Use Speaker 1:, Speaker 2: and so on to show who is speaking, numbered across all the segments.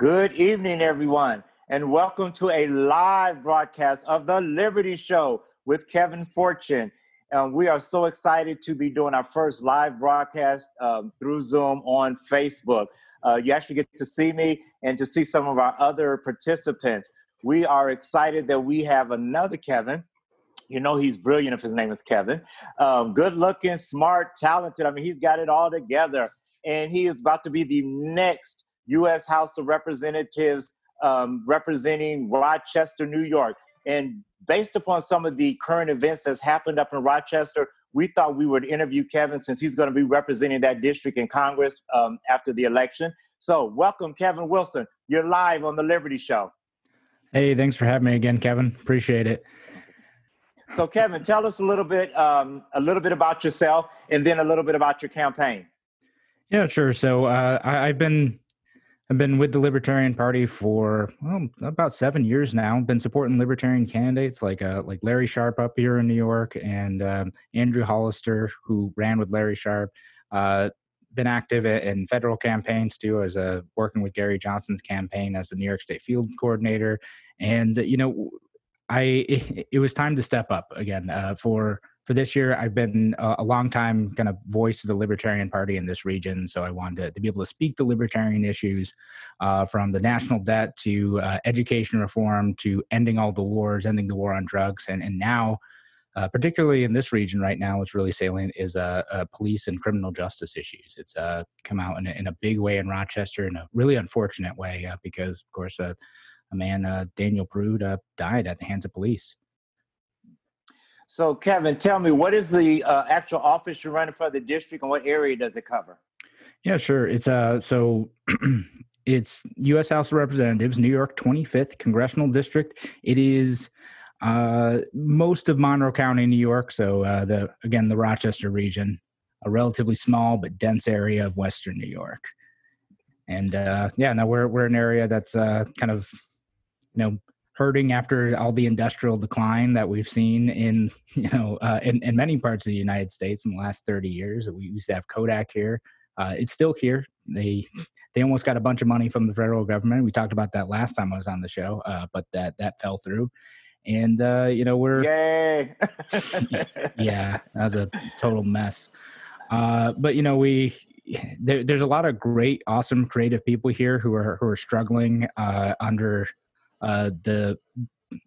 Speaker 1: Good evening, everyone, and welcome to a live broadcast of the Liberty Show with Kevin Fortune. And we are so excited to be doing our first live broadcast um, through Zoom on Facebook. Uh, you actually get to see me and to see some of our other participants. We are excited that we have another Kevin. You know, he's brilliant if his name is Kevin. Um, good looking, smart, talented. I mean, he's got it all together. And he is about to be the next U.S. House of Representatives um, representing Rochester, New York. And based upon some of the current events that's happened up in Rochester, we thought we would interview Kevin since he's going to be representing that district in Congress um, after the election. So, welcome, Kevin Wilson. You're live on the Liberty Show.
Speaker 2: Hey, thanks for having me again, Kevin. Appreciate it.
Speaker 1: So, Kevin, tell us a little bit, um, a little bit about yourself, and then a little bit about your campaign.
Speaker 2: Yeah, sure. So, uh, I, have been I've been with the Libertarian Party for well, about seven years now. Been supporting Libertarian candidates like uh, like Larry Sharpe up here in New York and um, Andrew Hollister, who ran with Larry Sharpe. Uh, been active in federal campaigns too, as a working with Gary Johnson's campaign as the New York State field coordinator. And you know, I it, it was time to step up again uh, for for this year, I've been a, a long time kind of voice of the Libertarian Party in this region. So I wanted to, to be able to speak the libertarian issues uh, from the national debt to uh, education reform to ending all the wars, ending the war on drugs. And, and now, uh, particularly in this region right now, what's really salient is uh, uh, police and criminal justice issues. It's uh, come out in a, in a big way in Rochester in a really unfortunate way uh, because, of course, uh, a man, Daniel Prude, died at the hands of police.
Speaker 1: So, Kevin, tell me, what is the uh, actual office you're running for the district, and what area does it cover?
Speaker 2: Yeah, sure. It's uh, so it's U.S. House of Representatives, New York 25th Congressional District. It is uh, most of Monroe County, New York. So, uh, the again, the Rochester region, a relatively small but dense area of Western New York. And uh, yeah, now we're we're an area that's uh, kind of you know hurting after all the industrial decline that we've seen in you know uh, in, in many parts of the United States in the last 30 years. We used to have Kodak here. Uh, it's still here. They they almost got a bunch of money from the federal government. We talked about that last time I was on the show, uh, but that that fell through. And uh, you know we're
Speaker 1: yay,
Speaker 2: yeah, that was a total mess. Uh, but you know we there, there's a lot of great, awesome, creative people here who are who are struggling uh, under uh, the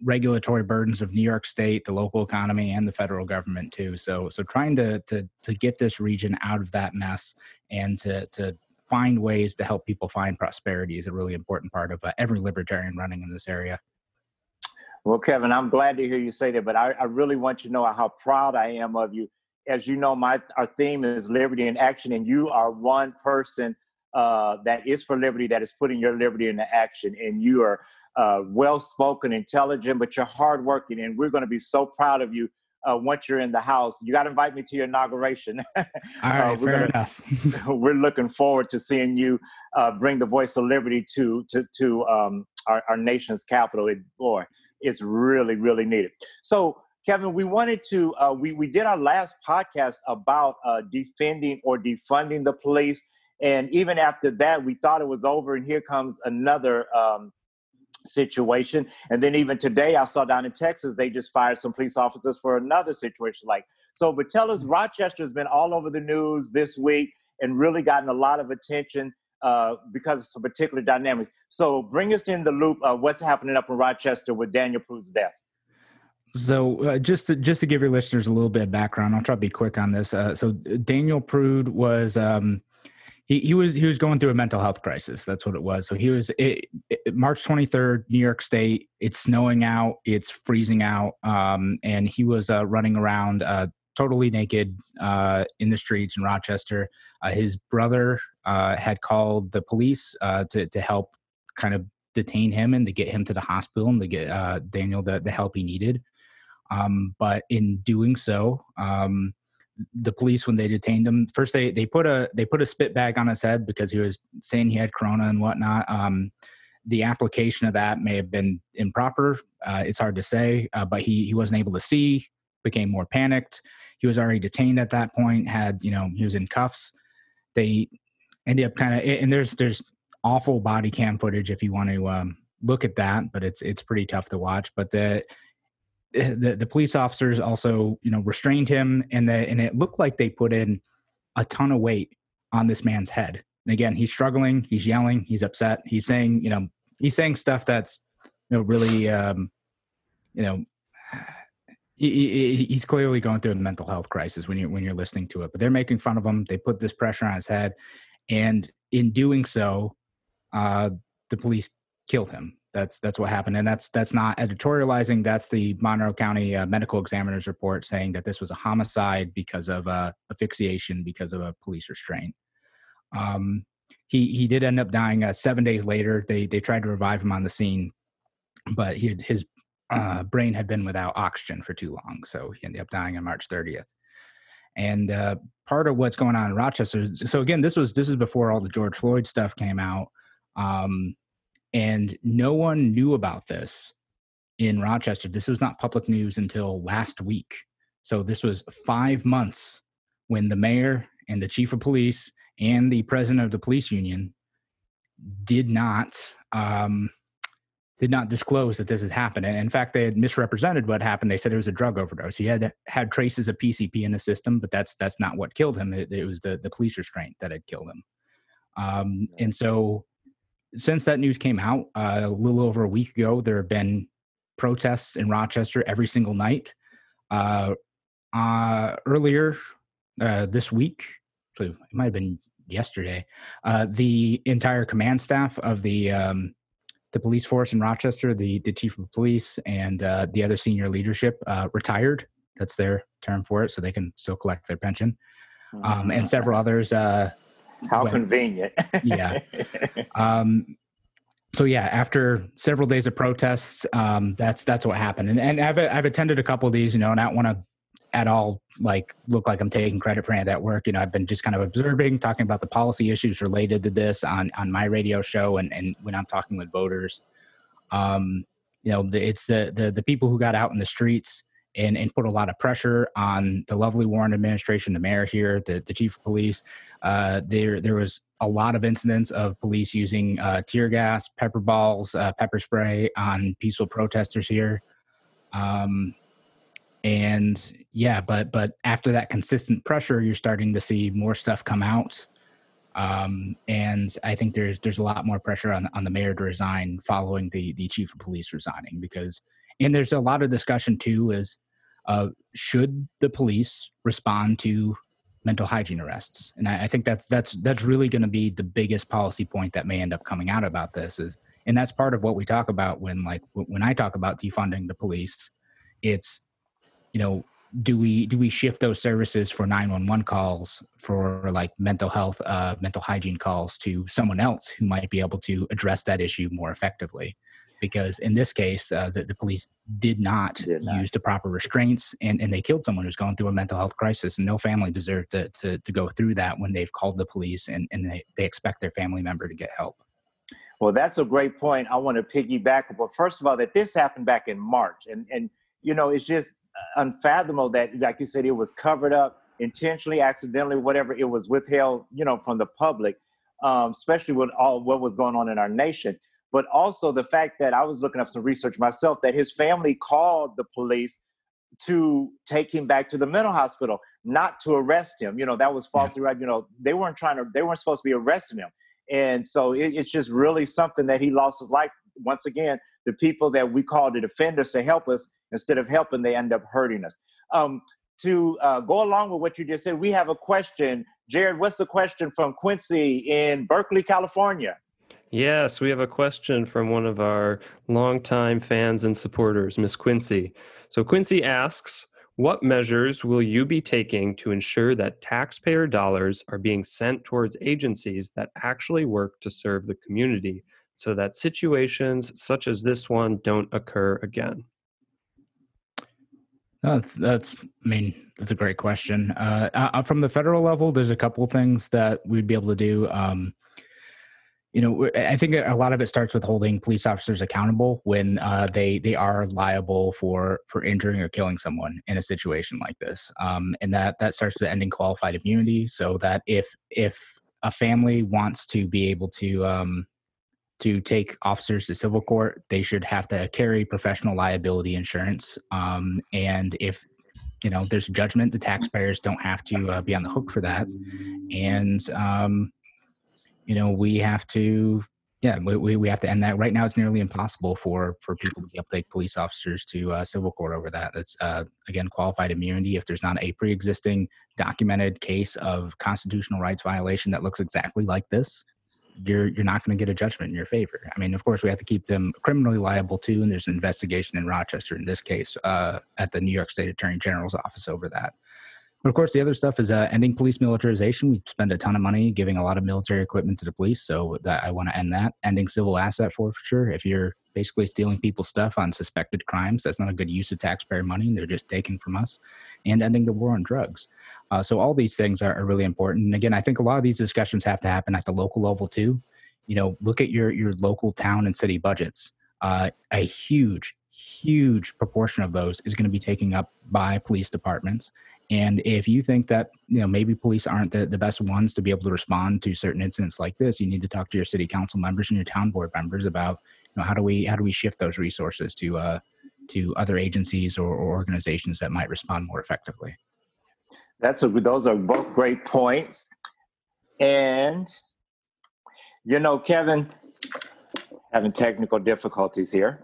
Speaker 2: regulatory burdens of New York State, the local economy, and the federal government too. So, so trying to to to get this region out of that mess and to to find ways to help people find prosperity is a really important part of uh, every libertarian running in this area.
Speaker 1: Well, Kevin, I'm glad to hear you say that, but I, I really want you to know how proud I am of you. As you know, my our theme is liberty in action, and you are one person uh, that is for liberty that is putting your liberty into action, and you are uh, well spoken, intelligent, but you're hardworking, and we're going to be so proud of you uh, once you're in the house. You got to invite me to your inauguration.
Speaker 2: All right, uh, fair
Speaker 1: gonna,
Speaker 2: enough.
Speaker 1: we're looking forward to seeing you uh, bring the voice of liberty to to to um, our, our nation's capital. It, boy, it's really really needed. So. Kevin, we wanted to, uh, we, we did our last podcast about uh, defending or defunding the police. And even after that, we thought it was over. And here comes another um, situation. And then even today, I saw down in Texas, they just fired some police officers for another situation like. So, but tell us, Rochester's been all over the news this week and really gotten a lot of attention uh, because of some particular dynamics. So, bring us in the loop of what's happening up in Rochester with Daniel Prude's death.
Speaker 2: So, uh, just to, just to give your listeners a little bit of background, I'll try to be quick on this. Uh, so, Daniel Prude was um, he, he was he was going through a mental health crisis. That's what it was. So he was it, it, March 23rd, New York State. It's snowing out. It's freezing out. Um, and he was uh, running around uh, totally naked uh, in the streets in Rochester. Uh, his brother uh, had called the police uh, to to help kind of detain him and to get him to the hospital and to get Daniel the the help he needed. Um, but in doing so, um, the police when they detained him. First they they put a they put a spit bag on his head because he was saying he had corona and whatnot. Um, the application of that may have been improper uh, it's hard to say uh, but he he wasn't able to see became more panicked. He was already detained at that point had you know he was in cuffs. They ended up kind of and there's there's awful body cam footage if you want to um, look at that, but it's it's pretty tough to watch. But the the, the police officers also you know restrained him, and the and it looked like they put in a ton of weight on this man's head. And again, he's struggling, he's yelling, he's upset, he's saying you know he's saying stuff that's you know really um, you know he, he's clearly going through a mental health crisis when you when you're listening to it. But they're making fun of him. They put this pressure on his head, and in doing so, uh, the police killed him. That's that's what happened, and that's that's not editorializing. That's the Monroe County uh, Medical Examiner's report saying that this was a homicide because of uh, asphyxiation because of a police restraint. Um, he he did end up dying uh, seven days later. They they tried to revive him on the scene, but he had, his uh, brain had been without oxygen for too long, so he ended up dying on March 30th. And uh, part of what's going on in Rochester, so again, this was this is before all the George Floyd stuff came out, um, and no one knew about this in Rochester. This was not public news until last week. So this was five months when the mayor and the chief of police and the president of the police union did not um, did not disclose that this has happened. And in fact, they had misrepresented what happened. They said it was a drug overdose. He had had traces of PCP in the system, but that's that's not what killed him. It, it was the the police restraint that had killed him. Um, and so, since that news came out uh, a little over a week ago, there have been protests in Rochester every single night. Uh, uh, earlier uh, this week, so it might have been yesterday, uh, the entire command staff of the um, the police force in Rochester, the, the chief of police and uh, the other senior leadership uh, retired. That's their term for it, so they can still collect their pension. Um, and several others.
Speaker 1: How convenient.
Speaker 2: yeah. Um, so yeah, after several days of protests, um, that's that's what happened. And and I've I've attended a couple of these, you know, and I don't want to at all like look like I'm taking credit for any of that work. You know, I've been just kind of observing, talking about the policy issues related to this on on my radio show, and and when I'm talking with voters, um, you know, the, it's the the the people who got out in the streets and and put a lot of pressure on the Lovely Warren administration, the mayor here, the the chief of police. Uh, there there was a lot of incidents of police using uh, tear gas, pepper balls, uh, pepper spray on peaceful protesters here. Um, and yeah but but after that consistent pressure you're starting to see more stuff come out um, and i think there's there's a lot more pressure on on the mayor to resign following the the chief of police resigning because and there's a lot of discussion too is uh, should the police respond to mental hygiene arrests? And I, I think that's that's that's really going to be the biggest policy point that may end up coming out about this is and that's part of what we talk about when like when i talk about defunding the police it's you know do we do we shift those services for 911 calls for like mental health uh, mental hygiene calls to someone else who might be able to address that issue more effectively because in this case uh, the, the police did not, did not, use the proper restraints and, and they killed someone who's going through a mental health crisis and no family deserved to, to, to go through that when they've called the police and, and they, they expect their family member to get help
Speaker 1: well that's a great point i want to piggyback but first of all that this happened back in march and and you know it's just unfathomable that, like you said, it was covered up intentionally, accidentally, whatever. It was withheld, you know, from the public, um, especially with all what was going on in our nation. But also the fact that I was looking up some research myself that his family called the police to take him back to the mental hospital, not to arrest him. You know, that was falsely right. You know, they weren't trying to, they weren't supposed to be arresting him. And so it, it's just really something that he lost his life. Once again, the people that we call to defend us to help us instead of helping, they end up hurting us. Um, to uh, go along with what you just said, we have a question. Jared, what's the question from Quincy in Berkeley, California?
Speaker 3: Yes, we have a question from one of our longtime fans and supporters, Miss Quincy. So Quincy asks, what measures will you be taking to ensure that taxpayer dollars are being sent towards agencies that actually work to serve the community so that situations such as this one don't occur again?
Speaker 2: That's that's. I mean, that's a great question. Uh, uh, from the federal level, there's a couple things that we'd be able to do. Um, you know, I think a lot of it starts with holding police officers accountable when uh, they they are liable for for injuring or killing someone in a situation like this, um, and that that starts with ending qualified immunity, so that if if a family wants to be able to um, to take officers to civil court, they should have to carry professional liability insurance. Um, and if you know there's judgment, the taxpayers don't have to uh, be on the hook for that. And um, you know we have to yeah we, we have to end that right now it's nearly impossible for for people to take police officers to uh, civil court over that that's uh, again qualified immunity if there's not a pre-existing documented case of constitutional rights violation that looks exactly like this you're you're not going to get a judgment in your favor. I mean, of course, we have to keep them criminally liable too, and there's an investigation in Rochester in this case uh, at the New York State Attorney General's office over that. But of course, the other stuff is uh, ending police militarization. We spend a ton of money giving a lot of military equipment to the police, so that I want to end that. Ending civil asset forfeiture. If you're basically stealing people's stuff on suspected crimes, that's not a good use of taxpayer money. They're just taken from us. And ending the war on drugs. Uh, so all these things are, are really important. And again, I think a lot of these discussions have to happen at the local level too. You know, look at your your local town and city budgets. Uh, a huge, huge proportion of those is going to be taken up by police departments and if you think that you know maybe police aren't the, the best ones to be able to respond to certain incidents like this, you need to talk to your city council members and your town board members about you know how do we how do we shift those resources to uh, to other agencies or, or organizations that might respond more effectively.
Speaker 1: That's a, those are both great points, and you know, Kevin, having technical difficulties here,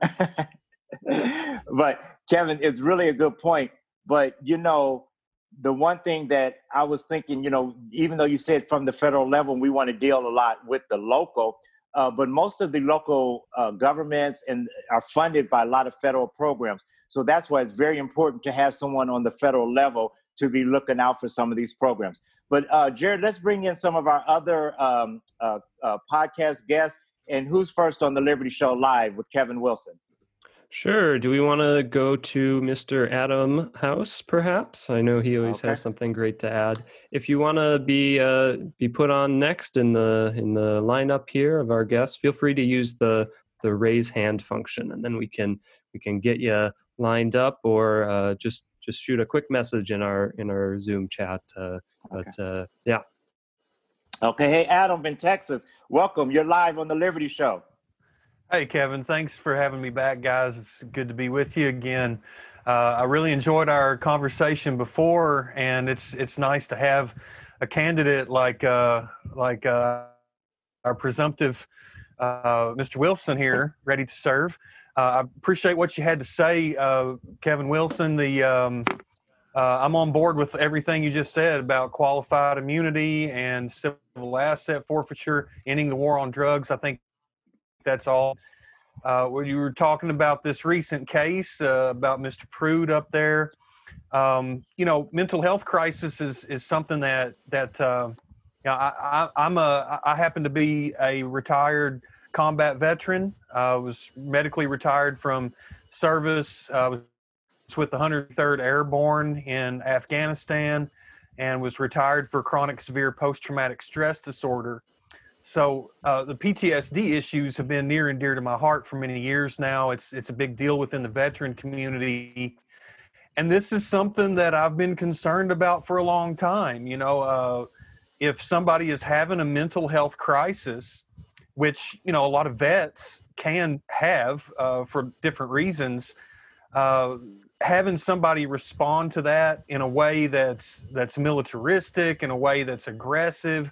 Speaker 1: but Kevin, it's really a good point. But you know, the one thing that I was thinking, you know, even though you said from the federal level, we want to deal a lot with the local, uh, but most of the local uh, governments and are funded by a lot of federal programs. So that's why it's very important to have someone on the federal level to be looking out for some of these programs. But uh, Jared, let's bring in some of our other um, uh, uh, podcast guests. And who's first on the Liberty Show live with Kevin Wilson?
Speaker 3: Sure. Do we want to go to Mr. Adam House, perhaps? I know he always okay. has something great to add. If you want to be uh, be put on next in the in the lineup here of our guests, feel free to use the the raise hand function, and then we can we can get you lined up, or uh, just just shoot a quick message in our in our Zoom chat. Uh, okay. But uh, yeah.
Speaker 1: Okay. Hey, Adam in Texas, welcome. You're live on the Liberty Show.
Speaker 4: Hey, Kevin. Thanks for having me back, guys. It's good to be with you again. Uh, I really enjoyed our conversation before, and it's it's nice to have a candidate like uh, like uh, our presumptive uh, Mr. Wilson here, ready to serve. Uh, I appreciate what you had to say, uh, Kevin Wilson. The um, I'm on board with everything you just said about qualified immunity and civil asset forfeiture, ending the war on drugs. I think that's all. Uh, when you were talking about this recent case uh, about Mr. Prude up there, um, you know, mental health crisis is is something that that uh, you know, I, I, am a I happen to be a retired combat veteran. I was medically retired from service. I was with the 103rd Airborne in Afghanistan, and was retired for chronic severe post traumatic stress disorder. So uh, the PTSD issues have been near and dear to my heart for many years now. It's it's a big deal within the veteran community, and this is something that I've been concerned about for a long time. You know, uh, if somebody is having a mental health crisis, which you know a lot of vets can have uh, for different reasons, uh, having somebody respond to that in a way that's that's militaristic, in a way that's aggressive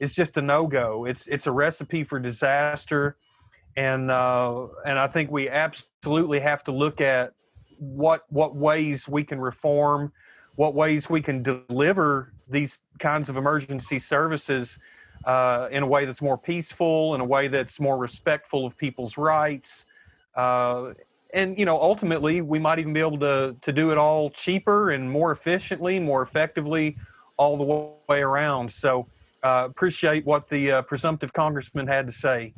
Speaker 4: is just a no go. It's it's a recipe for disaster, and uh, and I think we absolutely have to look at what what ways we can reform, what ways we can deliver these kinds of emergency services uh, in a way that's more peaceful, in a way that's more respectful of people's rights. Uh, and you know, ultimately, we might even be able to to do it all cheaper and more efficiently, more effectively, all the way around. So, uh, appreciate what the uh, presumptive congressman had to say.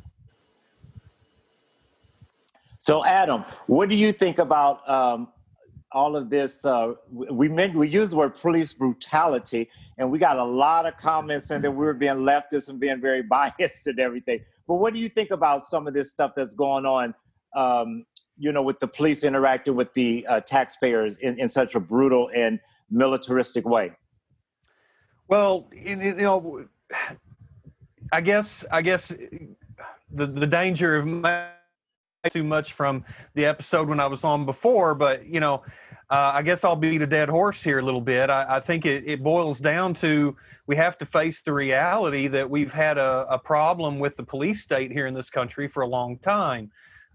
Speaker 1: So, Adam, what do you think about um, all of this? Uh, we meant we use the word police brutality, and we got a lot of comments saying that we were being leftist and being very biased and everything. But what do you think about some of this stuff that's going on? Um, you know, with the police interacting with the uh, taxpayers in, in such a brutal and militaristic way.
Speaker 4: Well, you know, I guess I guess the the danger of too much from the episode when I was on before, but you know, uh, I guess I'll beat a dead horse here a little bit. I, I think it, it, boils down to we have to face the reality that we've had a, a problem with the police state here in this country for a long time.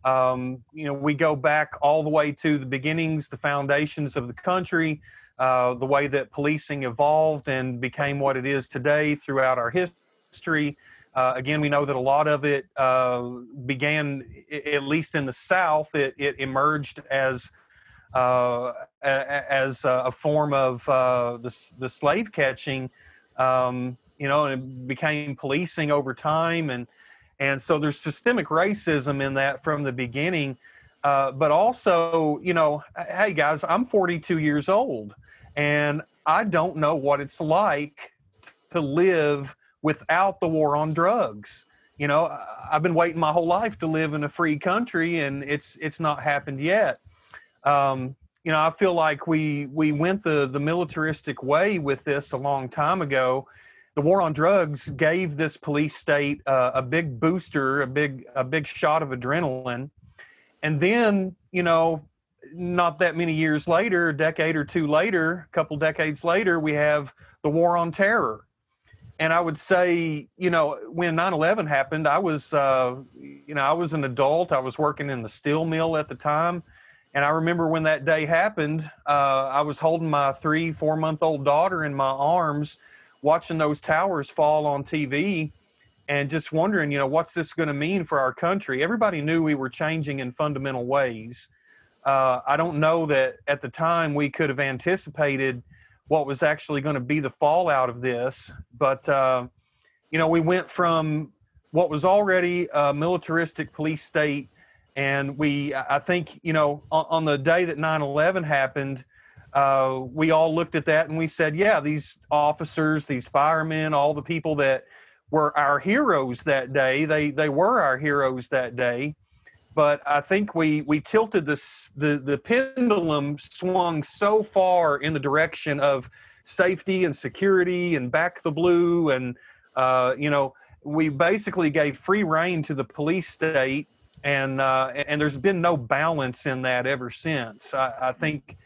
Speaker 4: Um, you know, we go back all the way to the beginnings, the foundations of the country, uh, the way that policing evolved and became what it is today throughout our history. Uh, again, we know that a lot of it uh, began, at least in the South, it, it emerged as uh, as a form of uh, the, the slave catching, um, you know, and it became policing over time. And, and so there's systemic racism in that from the beginning. Uh, but also, you know, hey guys, I'm 42 years old and I don't know what it's like to live without the war on drugs. You know, I've been waiting my whole life to live in a free country, and it's it's not happened yet. Um, you know, I feel like we we went the the militaristic way with this a long time ago. The war on drugs gave this police state uh, a big booster, a big a big shot of adrenaline, and then you know not that many years later, a decade or two later, a couple decades later, we have the war on terror. And I would say, you know, when 9/11 happened, I was, uh, you know, I was an adult. I was working in the steel mill at the time, and I remember when that day happened. Uh, I was holding my three, four-month-old daughter in my arms, watching those towers fall on TV, and just wondering, you know, what's this going to mean for our country? Everybody knew we were changing in fundamental ways uh, I don't know that at the time we could have anticipated what was actually going to be the fallout of this. But, uh, you know, we went from what was already a militaristic police state. And we, I think, you know, on, on the day that 9 11 happened, uh, we all looked at that and we said, yeah, these officers, these firemen, all the people that were our heroes that day, they, they were our heroes that day but I think we we tilted this the the pendulum swung so far in the direction of safety and security and back the blue and uh, you know we basically gave free reign to the police state and uh, and there's been no balance in that ever since. I, I think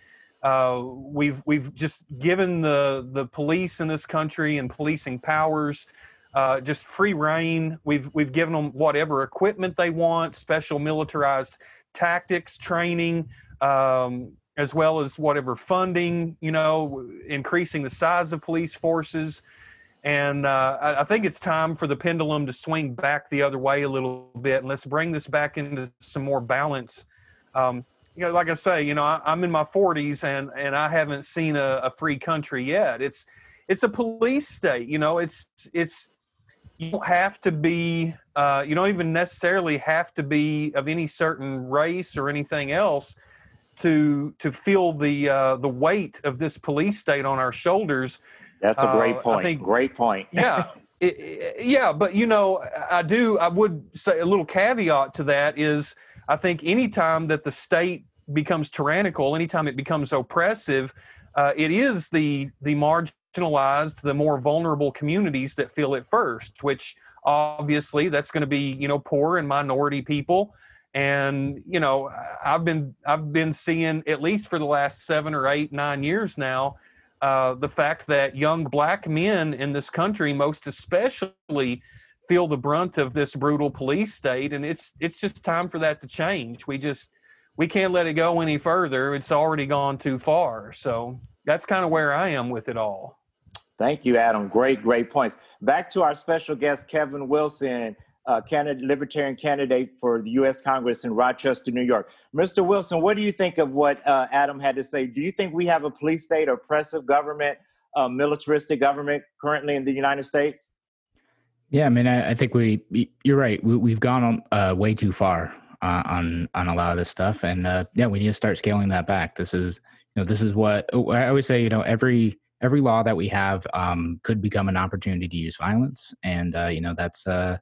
Speaker 4: uh, we've we've just given the the police in this country and policing powers uh, just free reign. We've we've given them whatever equipment they want, special militarized tactics training, um, as well as whatever funding. You know, increasing the size of police forces. And uh, I, I, think it's time for the pendulum to swing back the other way a little bit, and let's bring this back into some more balance. Um, you know, like I say, you know, I, am in my 40s and and I haven't seen a, a free country yet. It's it's a police state. You know, it's it's you don't have to be uh, you don't even necessarily have to be of any certain race or anything else to to feel the uh, the weight of this police state on our shoulders.
Speaker 1: That's a great uh, point. Think, great point.
Speaker 4: yeah, it, it, yeah, but you know, I do. I would say a little caveat to that is I think anytime that the state becomes tyrannical, anytime it becomes oppressive, uh, it is the the margin marginalized, the more vulnerable communities that feel it first, which obviously that's going to be, you know, poor and minority people. And, you know, I've been I've been seeing at least for the last seven or eight, nine years now, uh, the fact that young black men in this country, most especially, feel the brunt of this brutal police state. And it's it's just time for that to change. We just we can't let it go any further. It's already gone too far. So that's kind of where I am with it all.
Speaker 1: Thank you, Adam. Great, great points. Back to our special guest, Kevin Wilson, uh, candidate, libertarian candidate for the U.S. Congress in Rochester, New York. Mr. Wilson, what do you think of what uh, Adam had to say? Do you think we have a police state, oppressive government, uh, militaristic government currently in the United States?
Speaker 2: Yeah, I mean, I, I think we, you're right. We, have gone uh, way too far uh, on on a lot of this stuff, and yeah, we need to start scaling that back. This is, you know, this is what I always say. You know, every every law that we have um, could become an opportunity to use violence, and uh, you know that's uh,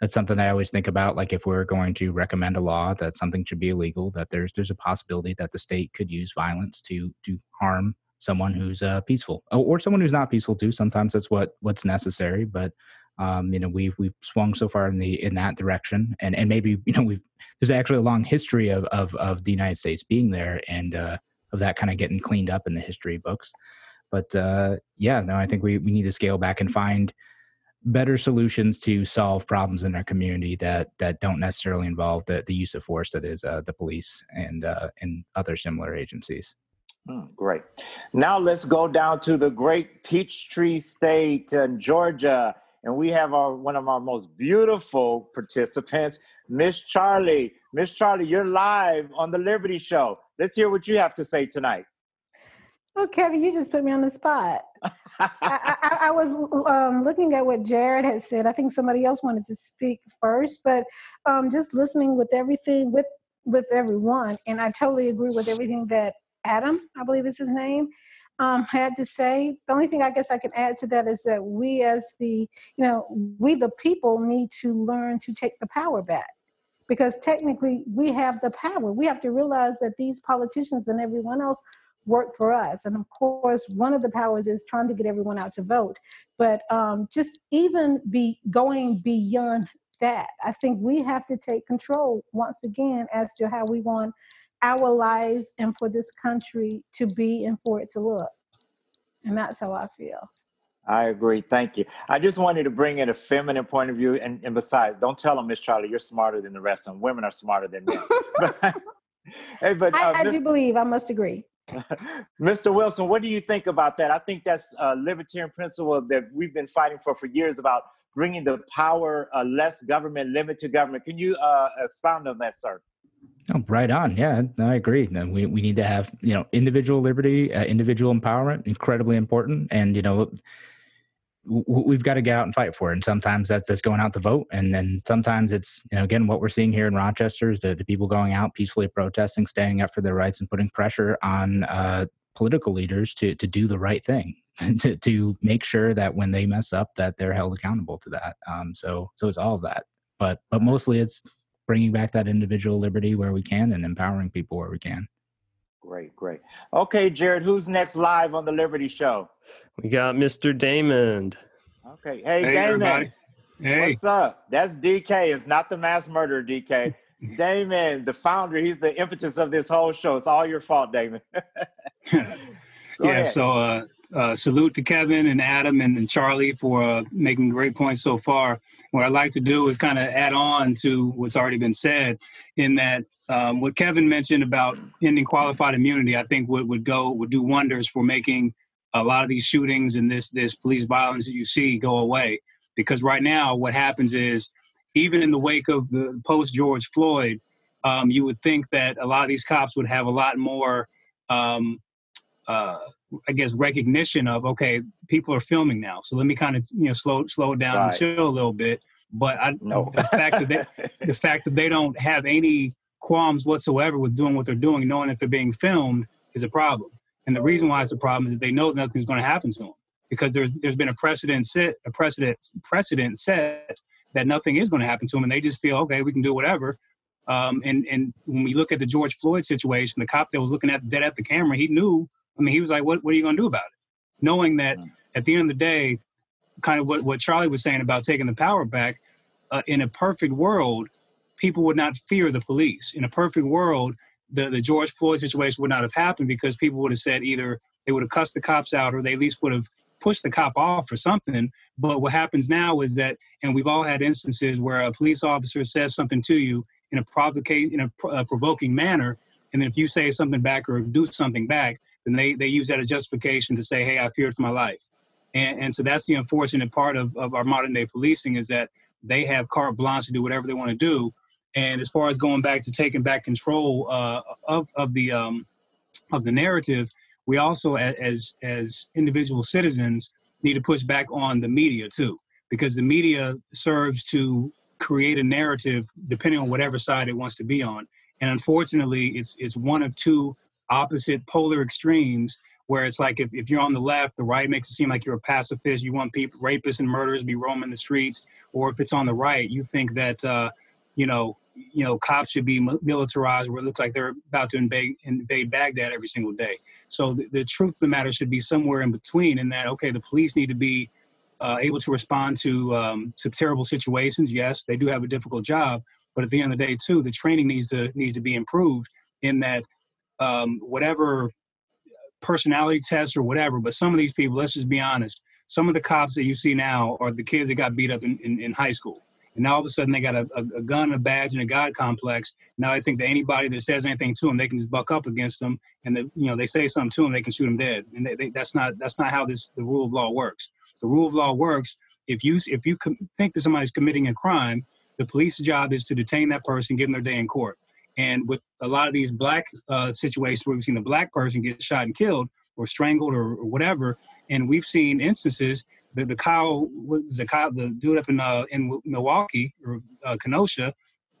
Speaker 2: that's something I always think about. Like if we're going to recommend a law that something should be illegal, that there's there's a possibility that the state could use violence to to harm someone who's uh, peaceful or, or someone who's not peaceful too. Sometimes that's what what's necessary, but Um, you know, we've we've swung so far in the in that direction, and and maybe you know we've there's actually a long history of of of the United States being there and uh, of that kind of getting cleaned up in the history books. But uh, yeah, no, I think we we need to scale back and find better solutions to solve problems in our community that that don't necessarily involve the, the use of force that is uh, the police and uh, and other similar agencies.
Speaker 1: Mm, great. Now let's go down to the great Peachtree State in Georgia, and we have our one of our most beautiful participants, Miss Charlie. Miss Charlie, you're live on the Liberty Show. Let's hear what you have to say tonight.
Speaker 5: Oh, Kevin, you just put me on the spot. I, I, I, was um, looking at what Jared had said. I think somebody else wanted to speak first, but um, just listening with everything with with everyone, and I totally agree with everything that Adam, I believe is his name, um, had to say. The only thing I guess I can add to that is that we, as the you know, we the people need to learn to take the power back because technically we have the power. We have to realize that these politicians and everyone else work for us. And of course, one of the powers is trying to get everyone out to vote. But um, just even be going beyond that, I think we have to take control once again as to how we want our lives and for this country to be and for it to look. And that's how I feel.
Speaker 1: I agree. Thank you. I just wanted to bring in a feminine point of view. And, and besides, don't tell them, Miss Charlie, you're smarter than the rest of them. Women are smarter than men.
Speaker 5: hey, but uh, I, I do believe, I must agree.
Speaker 1: Mr. Wilson, what do you think about that? I think that's a libertarian principle that we've been fighting for for years about bringing the power, uh, less government, limit to government. Can you uh, expound on that, sir?
Speaker 2: Oh, right on. Yeah, I agree. We we need to have you know individual liberty, uh, individual empowerment, incredibly important, and you know we've got to get out and fight for it. And sometimes that's just going out to vote. And then sometimes it's, you know, again, what we're seeing here in Rochester is the, the people going out peacefully protesting, standing up for their rights and putting pressure on uh, political leaders to, to do the right thing, to, to make sure that when they mess up, that they're held accountable to that. Um, so, so it's all of that, but, but mostly it's bringing back that individual liberty where we can and empowering people where we can.
Speaker 1: Great, great. Okay, Jared, who's next live on the Liberty Show?
Speaker 3: We got Mr. Damon.
Speaker 1: Okay. Hey, hey Damon. Everybody. Hey. What's up? That's DK. It's not the mass murderer, DK. Damon, the founder, he's the impetus of this whole show. It's all your fault, Damon.
Speaker 6: yeah, ahead. so uh, uh, salute to Kevin and Adam and, and Charlie for uh, making great points so far. What I'd like to do is kind of add on to what's already been said in that um, what Kevin mentioned about ending qualified immunity, I think would, would go would do wonders for making a lot of these shootings and this this police violence that you see go away. Because right now, what happens is, even in the wake of the post George Floyd, um, you would think that a lot of these cops would have a lot more, um, uh, I guess, recognition of okay, people are filming now, so let me kind of you know slow slow down right. and chill a little bit. But I, no. the fact that they, the fact that they don't have any qualms whatsoever with doing what they're doing, knowing that they're being filmed, is a problem. And the reason why it's a problem is that they know nothing's going to happen to them because there's there's been a precedent set a precedent precedent set that nothing is going to happen to them, and they just feel okay, we can do whatever. Um, and and when we look at the George Floyd situation, the cop that was looking at dead at the camera, he knew. I mean, he was like, "What what are you going to do about it?" Knowing that at the end of the day, kind of what what Charlie was saying about taking the power back. Uh, in a perfect world, people would not fear the police. In a perfect world, the, the George Floyd situation would not have happened because people would have said either they would have cussed the cops out or they at least would have pushed the cop off or something. But what happens now is that, and we've all had instances where a police officer says something to you in a provocation, in a, a provoking manner, and then if you say something back or do something back, then they, they use that as justification to say, hey, I feared for my life. And, and so that's the unfortunate part of, of our modern day policing is that they have carte blanche to do whatever they want to do. And as far as going back to taking back control uh, of of the um, of the narrative, we also, as as individual citizens, need to push back on the media too, because the media serves to create a narrative depending on whatever side it wants to be on. And unfortunately, it's it's one of two opposite polar extremes where it's like if, if you're on the left, the right makes it seem like you're a pacifist. You want people, rapists and murderers be roaming the streets. Or if it's on the right, you think that, uh, you know, you know, cops should be militarized where it looks like they're about to invade, invade Baghdad every single day. So the, the truth of the matter should be somewhere in between in that, okay, the police need to be uh, able to respond to um, to terrible situations. Yes, they do have a difficult job, but at the end of the day, too, the training needs to needs to be improved in that um, whatever personality tests or whatever. But some of these people, let's just be honest, some of the cops that you see now are the kids that got beat up in, in, in high school. And now all of a sudden they got a, a, a, gun, a badge, and a God complex. Now I think that anybody that says anything to them, they can just buck up against them, and the, you know they say something to them, they can shoot them dead. And they, they, that's not that's not how this the rule of law works. The rule of law works if you if you com- think that somebody's committing a crime, the police's job is to detain that person, give them their day in court. And with a lot of these black uh, situations where we've seen a black person get shot and killed or strangled or, or whatever, and we've seen instances that the Kyle was the Kyle, the dude up in uh, in Milwaukee or uh, Kenosha,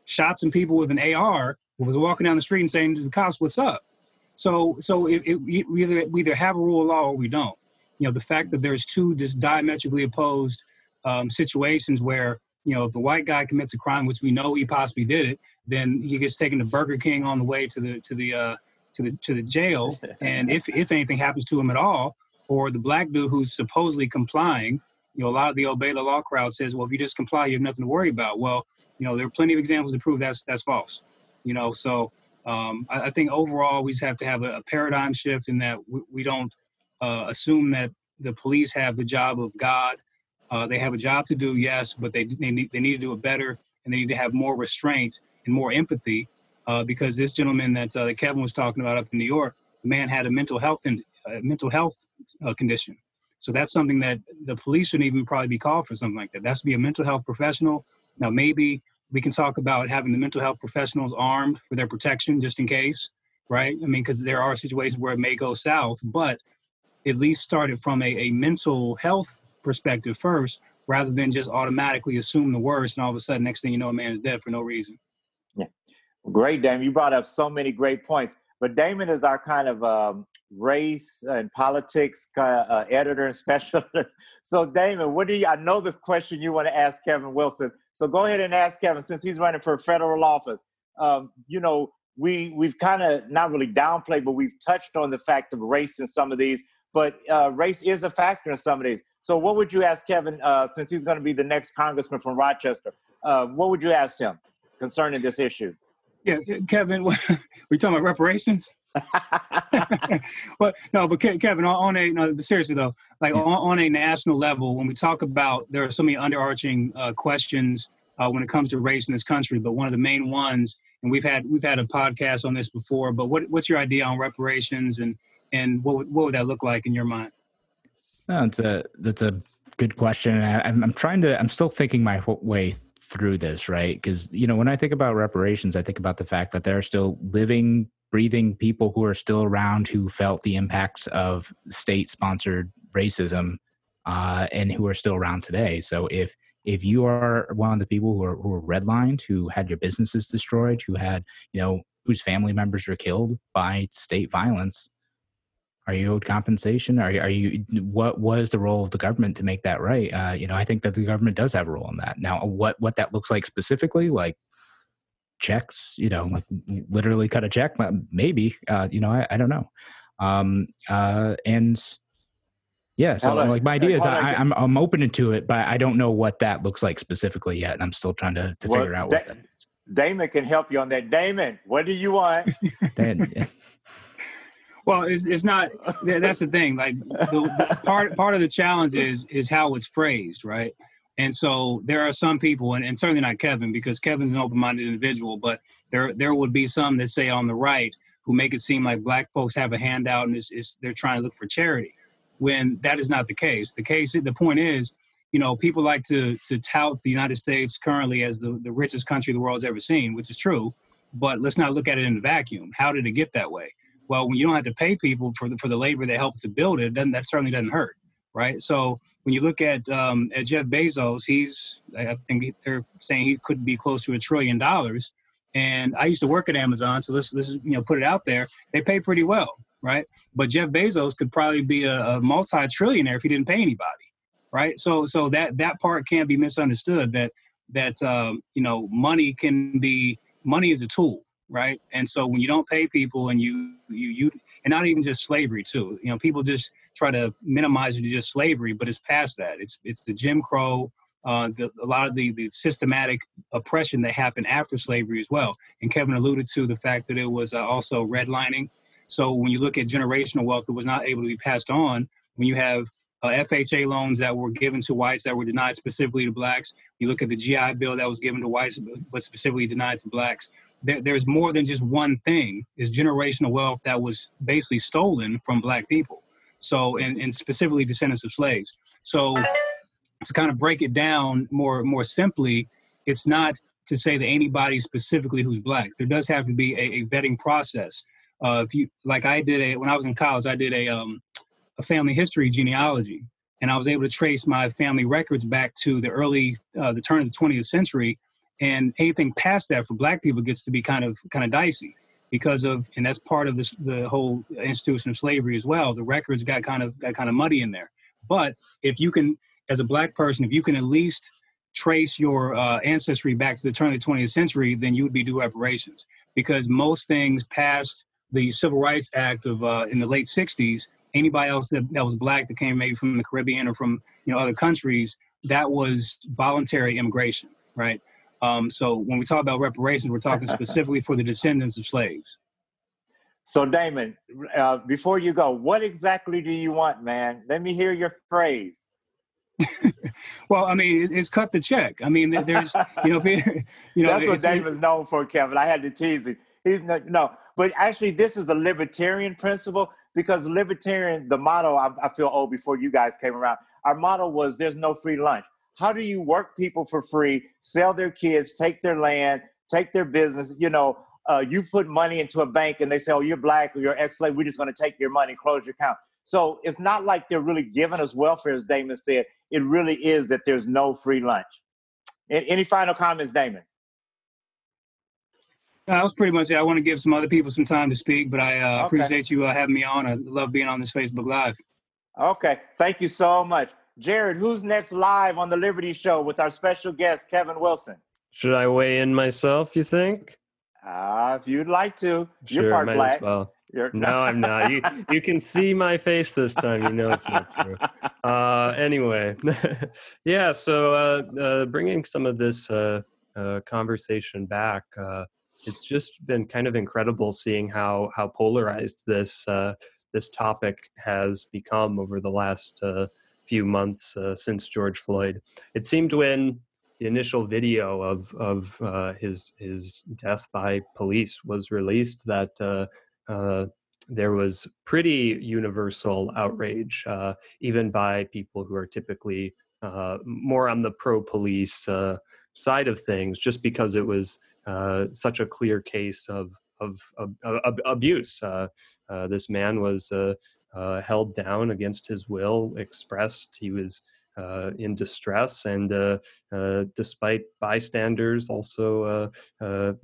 Speaker 6: shot some people with an AR. Was walking down the street and saying to the cops, "What's up?" So, so it, it, we either we either have a rule of law or we don't. You know, the fact that there's two just diametrically opposed um, situations where you know if the white guy commits a crime, which we know he possibly did it, then he gets taken to Burger King on the way to the to the uh, to the to the jail, and if if anything happens to him at all, or the black dude who's supposedly complying, you know, a lot of the obey the law crowd says, well, if you just comply, you have nothing to worry about. Well, you know, there are plenty of examples to prove that's that's false. You know, so um, I, I, think overall we just have to have a, a paradigm shift in that we, we don't uh, assume that the police have the job of God. Uh, they have a job to do, yes, but they they need, they need to do it better, and they need to have more restraint and more empathy uh, because this gentleman that, uh, that Kevin was talking about up in New York, the man had a mental health mental health uh, condition. So that's something that the police shouldn't even probably be called for something like that. That's be a mental health professional. Now maybe we can talk about having the mental health professionals armed for their protection just in case, right? I mean, because there are situations where it may go south, but at least started from a, a mental health perspective first rather than just automatically assume the worst and all of a sudden next thing you know a man is dead for no reason Yeah.
Speaker 1: Great, Damon. You brought up so many great points. But Damon is our kind of um, race and politics uh, editor and specialist. So, Damon, what do you? I know the question you want to ask Kevin Wilson. So go ahead and ask Kevin since he's running for federal office. Um, you know, we we've kind of not really downplayed, but we've touched on the fact of race in some of these. But uh, race is a factor in some of these. So, what would you ask Kevin uh, since he's going to be the next congressman from Rochester? Uh, what would you ask him concerning this issue?
Speaker 6: Yeah, Kevin, we talking about reparations? but no, but Kevin, on a no, seriously though, like on, on, a national level, when we talk about there are so many underarching uh, questions uh, when it comes to race in this country, but one of the main ones, and we've had we've had a podcast on this before. But what what's your idea on reparations, and and what what would that look like in your mind?
Speaker 2: That's a that's a good question. I, I'm I'm trying to I'm still thinking my way through this, right? Because, you know, when I think about reparations, I think about the fact that there are still living, breathing people who are still around who felt the impacts of state sponsored racism uh, and who are still around today. So if if you are one of the people who are, who are redlined, who had your businesses destroyed, who had, you know, whose family members were killed by state violence, are you owed compensation? Are are you what was the role of the government to make that right? Uh, you know, I think that the government does have a role in that. Now, what what that looks like specifically, like checks, you know, like literally cut a check, maybe. Uh, you know, I, I don't know. Um, uh, and yeah, so like my idea is I, am I'm, I'm open to it, but I don't know what that looks like specifically yet, and I'm still trying to, to well, figure out what da- that is.
Speaker 1: Damon can help you on that. Damon, what do you want?
Speaker 6: Well, it's, it's not. That's the thing. Like the, the part part of the challenge is is how it's phrased, right? And so there are some people, and, and certainly not Kevin, because Kevin's an open-minded individual. But there there would be some that say on the right who make it seem like black folks have a handout and it's, it's, they're trying to look for charity, when that is not the case. The case, the point is, you know, people like to to tout the United States currently as the the richest country the world's ever seen, which is true. But let's not look at it in a vacuum. How did it get that way? Well, when you don't have to pay people for the, for the labor that helped to build it, then that certainly doesn't hurt, right? So when you look at um, at Jeff Bezos, he's I think they're saying he could be close to a trillion dollars. And I used to work at Amazon, so let's let's you know put it out there. They pay pretty well, right? But Jeff Bezos could probably be a, a multi-trillionaire if he didn't pay anybody, right? So so that that part can't be misunderstood. That that um, you know money can be money is a tool right? And so when you don't pay people and you you you and not even just slavery too, you know, people just try to minimize it to just slavery, but it's past that. It's it's the Jim Crow, uh, the, a lot of the the systematic oppression that happened after slavery as well. And Kevin alluded to the fact that it was uh, also redlining. So when you look at generational wealth that was not able to be passed on, when you have uh, FHA loans that were given to whites that were denied specifically to blacks. You look at the GI Bill that was given to whites but specifically denied to blacks. There, there's more than just one thing. It's generational wealth that was basically stolen from black people. So, and, and specifically descendants of slaves. So, to kind of break it down more more simply, it's not to say that anybody specifically who's black. There does have to be a, a vetting process. Uh, if you like, I did a when I was in college, I did a um, a family history genealogy, and I was able to trace my family records back to the early, uh, the turn of the 20th century. And anything past that for Black people gets to be kind of kind of dicey because of, and that's part of this the whole institution of slavery as well. The records got kind of got kind of muddy in there. But if you can, as a Black person, if you can at least trace your uh, ancestry back to the turn of the 20th century, then you would be due reparations because most things past the Civil Rights Act of uh, in the late 60s anybody else that, that was black that came maybe from the Caribbean or from you know other countries, that was voluntary immigration, right? Um, so when we talk about reparations, we're talking specifically for the descendants of slaves.
Speaker 1: So Damon, uh, before you go, what exactly do you want, man? Let me hear your phrase.
Speaker 6: well, I mean, it's cut the check. I mean, there's, you know, you know,
Speaker 1: that's what Damon's known for, Kevin. I had to tease him. He's no, no, but actually, this is a libertarian principle because libertarian, the motto I, I feel old before you guys came around. Our motto was "There's no free lunch." How do you work people for free, sell their kids, take their land, take their business? You know, uh, you put money into a bank and they say, "Oh, you're black or you're ex-slave. We're just going to take your money, close your account." So it's not like they're really giving us welfare, as Damon said. It really is that there's no free lunch. Any final comments, Damon?
Speaker 6: that was pretty much it. I want to give some other people some time to speak, but I uh, okay. appreciate you uh, having me on. I love being on this Facebook Live.
Speaker 1: Okay. Thank you so much. Jared, who's next live on the Liberty Show with our special guest, Kevin Wilson?
Speaker 3: Should I weigh in myself, you think?
Speaker 1: Uh, if you'd like to.
Speaker 3: Sure,
Speaker 1: You're
Speaker 3: part
Speaker 1: might black.
Speaker 3: As well. You're... No, I'm not. You you can see my face this time. You know it's not true. Uh, anyway, yeah. So uh, uh, bringing some of this uh, uh, conversation back. Uh, it's just been kind of incredible seeing how how polarized this uh, this topic has become over the last uh, few months uh, since George Floyd. It seemed when the initial video of of uh, his his death by police was released that uh, uh, there was pretty universal outrage, even by people who are typically more on the pro police side of things, just because it was uh, such a clear case of of, of, of abuse. Uh, uh, this man was uh, held down against his will, expressed he was in distress, and despite bystanders also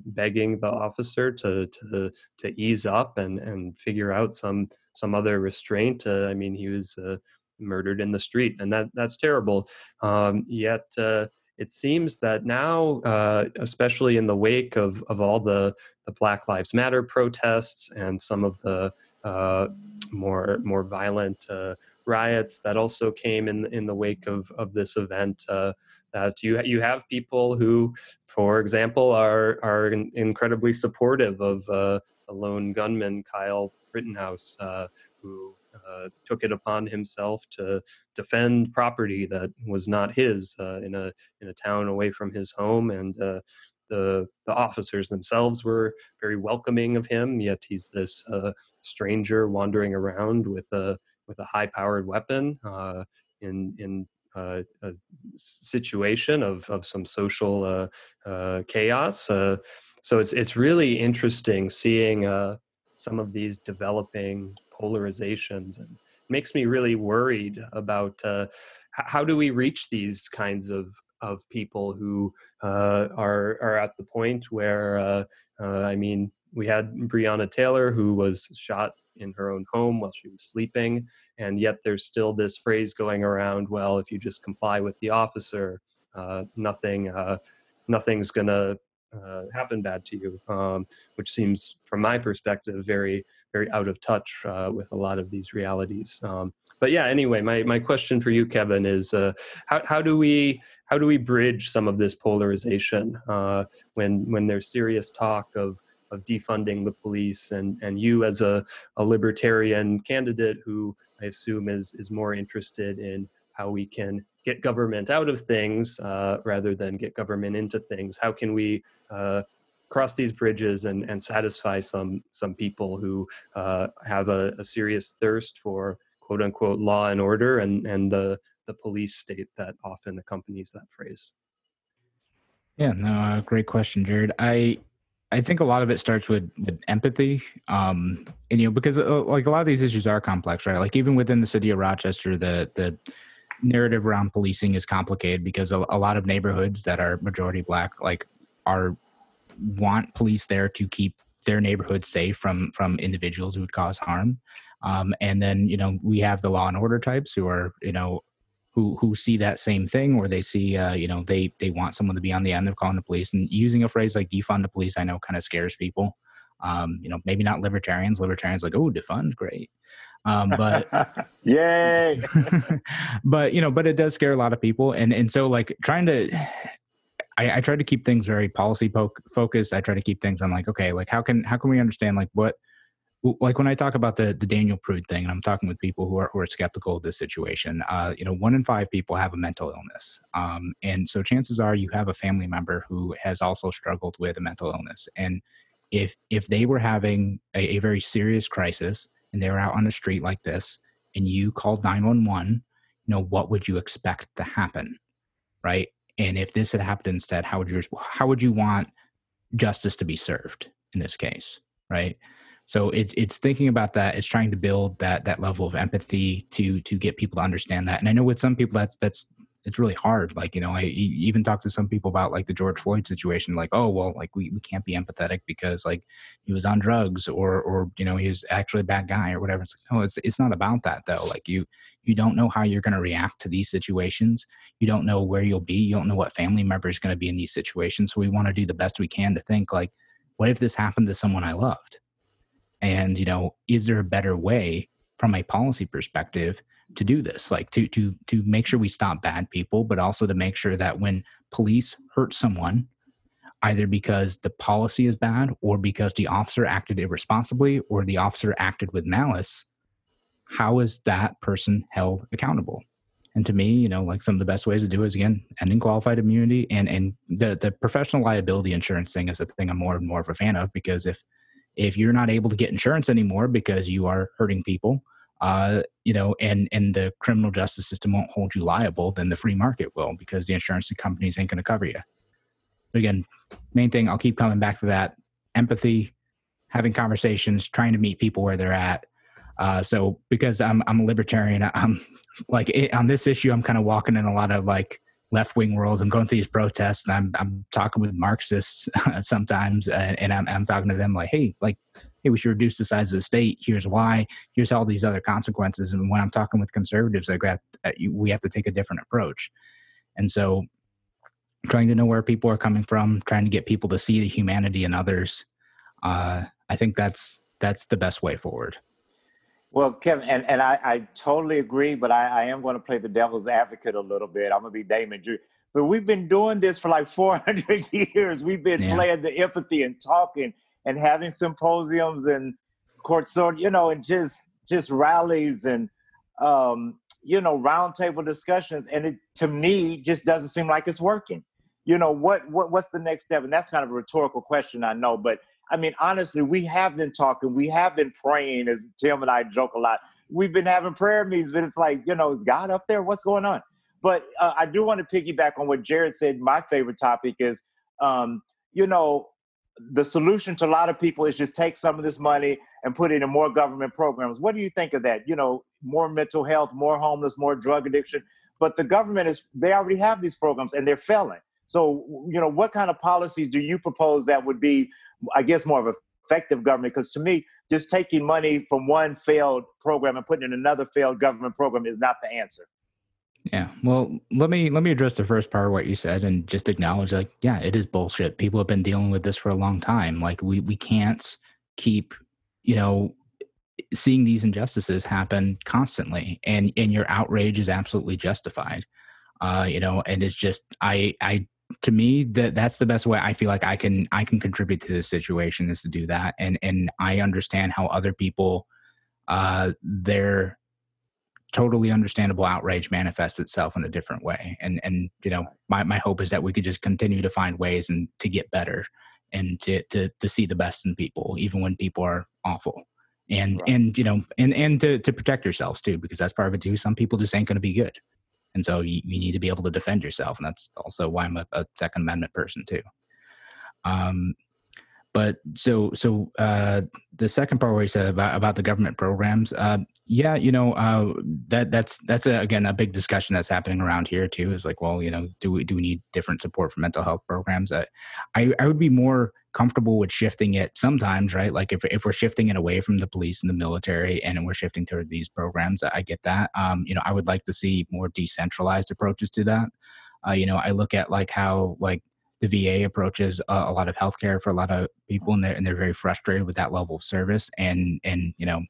Speaker 3: begging the officer to to to ease up and and figure out some some other restraint. I mean, he was murdered in the street, and that that's terrible. Um, yet uh, it seems that now, uh, especially in the wake of, of all the, the Black Lives Matter protests and some of the uh, more more violent uh, riots that also came in in the wake of, of this event, uh, that you you have people who, for example, are are incredibly supportive of uh, a lone gunman, Kyle Rittenhouse, uh, who uh, took it upon himself to defend property that was not his uh, in a in a town away from his home, and uh, the the officers themselves were very welcoming of him. Yet he's this uh, stranger wandering around with a with a high powered weapon uh, in in uh, a situation of of some social chaos. so it's it's really interesting seeing some of these developing polarizations and makes me really worried about uh, how do we reach these kinds of of people who uh, are are at the point where uh, uh, I mean we had Breonna Taylor who was shot in her own home while she was sleeping and yet there's still this phrase going around well if you just comply with the officer uh, nothing uh, nothing's gonna uh, happen bad to you, um, which seems, from my perspective, very very out of touch uh, with a lot of these realities. Um, but yeah, anyway, my, my question for you, Kevin, is uh, how how do we how do we bridge some of this polarization uh, when when there's serious talk of of defunding the police and and you as a, a libertarian candidate who I assume is is more interested in how we can get government out of things uh, rather than get government into things. How can we uh, cross these bridges and, and satisfy some some people who uh, have a, a, serious thirst for quote unquote law and order and and the the police state that often accompanies that phrase.
Speaker 2: Yeah, no, uh, great question, Jared. I I think a lot of it starts with with empathy, um, and you know because uh, like a lot of these issues are complex, right? Like even within the city of Rochester, the the narrative around policing is complicated because a, a lot of neighborhoods that are majority black like are want police there to keep their neighborhood safe from from individuals who would cause harm um, and then you know we have the law and order types who are you know who who see that same thing or they see uh, you know they they want someone to be on the end of calling the police. And using a phrase like defund the police i know kind of scares people. Um, you know maybe not libertarians. Libertarians like oh defund great. Um, but
Speaker 1: yay!
Speaker 2: but you know but it does scare a lot of people. And and so like trying to I, I try to keep things very policy po- focused. I try to keep things on like, okay, like how can how can we understand like what like when I talk about the the Daniel Prude thing, and I'm talking with people who are who are skeptical of this situation. Uh, you know, one in five people have a mental illness, um, and so chances are you have a family member who has also struggled with a mental illness. And if if they were having a, a very serious crisis and they were out on the street like this, and you called nine one one, you know, what would you expect to happen, right? And if this had happened instead, how would you how would you want justice to be served in this case, right? So it's it's thinking about that it's trying to build that that level of empathy to to get people to understand that. And i know with some people that's that's it's really hard like you know i even talk to some people about like the george floyd situation like oh well like we, we can't be empathetic because like he was on drugs or or you know he was actually a bad guy or whatever. It's like no it's it's not about that though. Like you you don't know how you're going to react to these situations. You don't know where you'll be. You don't know what family member is going to be in these situations. So we want to do the best we can to think like what if this happened to someone i loved and you know is there a better way from a policy perspective to do this? Like to to to make sure we stop bad people but also to make sure that when police hurt someone either because the policy is bad or because the officer acted irresponsibly or the officer acted with malice how is that person held accountable? And to me you know like some of the best ways to do is again ending qualified immunity and and the the professional liability insurance thing is a thing i'm more and more of a fan of because if if you're not able to get insurance anymore because you are hurting people uh, you know and and the criminal justice system won't hold you liable then the free market will because the insurance companies ain't going to cover you but again main thing i'll keep coming back to that empathy having conversations trying to meet people where they're at. Uh, so because i'm i'm a libertarian i'm like it, on this issue i'm kind of walking in a lot of like left wing worlds. I'm going to these protests and I'm I'm talking with Marxists sometimes, and, and I'm I'm talking to them like, hey, like, hey, we should reduce the size of the state. Here's why. Here's all these other consequences. And when I'm talking with conservatives, like got we have to take a different approach. And so, trying to know where people are coming from, trying to get people to see the humanity in others, uh, I think that's that's the best way forward.
Speaker 1: Well, Kevin, and, and I, I totally agree, but I, I am going to play the devil's advocate a little bit. I'm going to be Damon Drew. But we've been doing this for like 400 years. We've been yeah. playing the empathy and talking and having symposiums and court sort, you know, and just just rallies and um, you know roundtable discussions. And it to me just doesn't seem like it's working. You know what what what's the next step? And that's kind of a rhetorical question, I know, but I mean, honestly, we have been talking, we have been praying, as Tim and I joke a lot. We've been having prayer meetings, but it's like, you know, is God up there? What's going on? But uh, I do want to piggyback on what Jared said. My favorite topic is, um, you know, the solution to a lot of people is just take some of this money and put it in more government programs. What do you think of that? You know, more mental health, more homeless, more drug addiction. But the government is, they already have these programs and they're failing. So, you know, what kind of policies do you propose that would be I guess, more of effective government. Because to me, just taking money from one failed program and putting in another failed government program is not the answer.
Speaker 2: Yeah. Well, let me let me address the first part of what you said and just acknowledge like, yeah, it is bullshit. People have been dealing with this for a long time. Like we we can't keep, you know, seeing these injustices happen constantly and and your outrage is absolutely justified. Uh, you know, and it's just I I to me that that's the best way I feel like I can I can contribute to this situation is to do that. And and I understand how other people uh their totally understandable outrage manifests itself in a different way. And and you know my my hope is that we could just continue to find ways and to get better and to to to see the best in people even when people are awful. And right. and you know and and to to protect yourselves too because that's part of it too. Some people just ain't going to be good and so you, you need to be able to defend yourself and that's also why i'm a, a second amendment person too. Um but so so uh the second part where you said about about the government programs uh yeah you know uh that that's that's a, again a big discussion that's happening around here too is like well you know do we do we need different support for mental health programs? Uh, i i would be more comfortable with shifting it sometimes, right? Like if, if we're shifting it away from the police and the military and we're shifting toward these programs, I get that. Um, you know, I would like to see more decentralized approaches to that. Uh, you know, I look at like how like the VA approaches a, lot of healthcare for a lot of people, and they're and they're very frustrated with that level of service. And and you know,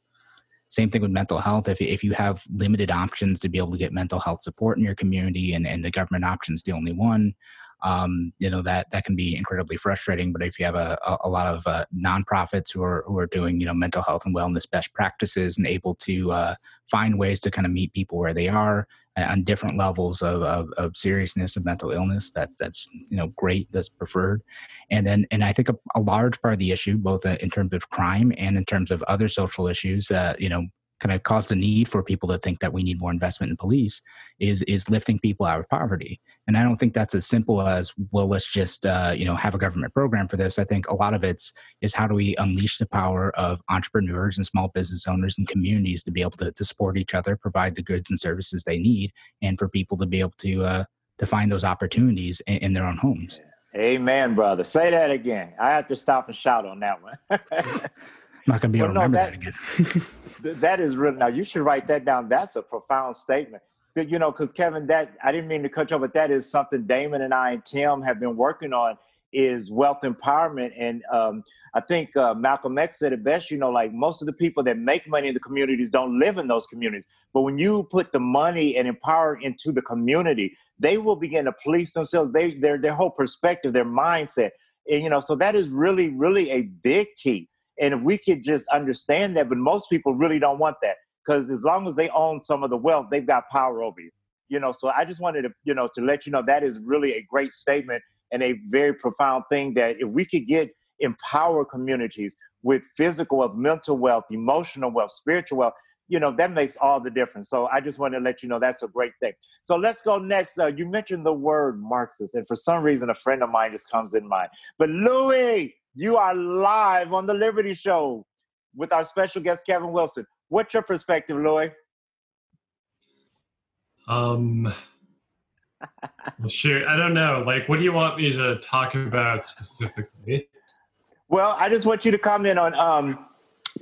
Speaker 2: same thing with mental health. If if you have limited options to be able to get mental health support in your community, and and the government option's the only one, um, you know that that can be incredibly frustrating. But if you have a, a, lot of uh, nonprofits who are who are doing you know mental health and wellness best practices and able to uh, find ways to kind of meet people where they are on different levels of, of, of, seriousness of mental illness that that's you know great that's preferred and then and i think a, a large part of the issue both uh, in terms of crime and in terms of other social issues that you know kind of caused the need for people to think that we need more investment in police is is lifting people out of poverty. And i don't think that's as simple as well let's just uh, you know have a government program for this. I think a lot of it's is how do we unleash the power of entrepreneurs and small business owners and communities to be able to, to support each other provide the goods and services they need and for people to be able to uh, to find those opportunities in, in their own homes.
Speaker 1: Amen brother. Say that again. I have to stop and shout on that one
Speaker 2: not going to be able to remember that, that again.
Speaker 1: that is real. Now you should write that down. That's a profound statement. You know, because Kevin, that I didn't mean to cut you off, but that is something Damon and I and Tim have been working on is wealth empowerment. And um, I think uh, Malcolm X said it best. You know, like most of the people that make money in the communities don't live in those communities. But when you put the money and empower into the community, they will begin to police themselves. They their their whole perspective, their mindset. And, you know, so that is really, really a big key. And if we could just understand that, but most people really don't want that because as long as they own some of the wealth, they've got power over you. You know, so I just wanted to, you know, to let you know that is really a great statement and a very profound thing that if we could get empower communities with physical wealth, mental wealth, emotional wealth, spiritual wealth, you know, that makes all the difference. So I just want to let you know that's a great thing. So let's go next. Uh, you mentioned the word Marxist, and for some reason, a friend of mine just comes in mind. But Louis, you are live on the Liberty Show with our special guest, Kevin Wilson. What's your perspective, Louis?
Speaker 7: Um, well, sure. I don't know. Like, what do you want me to talk about specifically?
Speaker 1: Well, I just want you to comment on, um,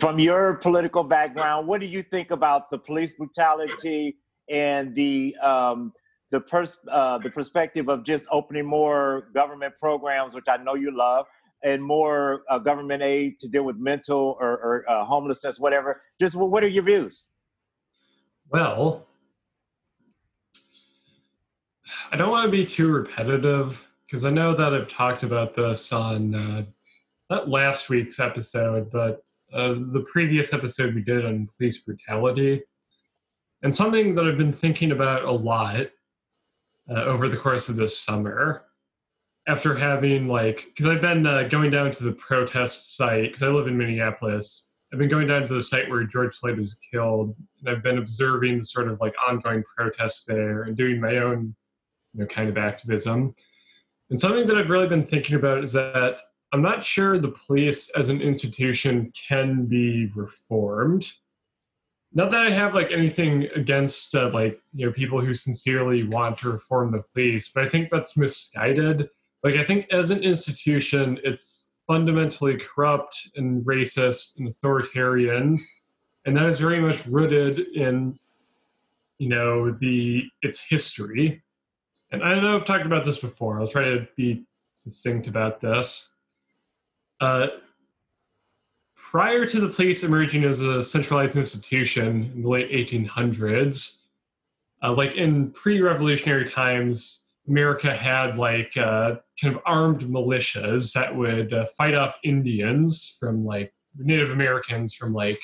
Speaker 1: from your political background, what do you think about the police brutality and the um, the pers- uh, the perspective of just opening more government programs, which I know you love, and more uh, government aid to deal with mental or, or uh, homelessness, whatever. Just what are your views?
Speaker 7: Well, I don't want to be too repetitive because I know that I've talked about this on uh, not last week's episode, but uh, the previous episode we did on police brutality. And something that I've been thinking about a lot uh, over the course of this summer after having like because I've been uh, going down to the protest site because I live in Minneapolis. I've been going down to the site where George Floyd was killed, and I've been observing the sort of like ongoing protests there and doing my own, you know, kind of activism. And something that I've really been thinking about is that I'm not sure the police as an institution can be reformed. Not that I have like anything against uh, like you know people who sincerely want to reform the police, but I think that's misguided like I think as an institution, it's fundamentally corrupt and racist and authoritarian, and that is very much rooted in you know, the its history. And I know I've talked about this before. I'll try to be succinct about this. Uh, prior to the police emerging as a centralized institution in the late 1800s, uh, like in pre-revolutionary times, America had like uh, kind of armed militias that would uh, fight off Indians from like Native Americans from like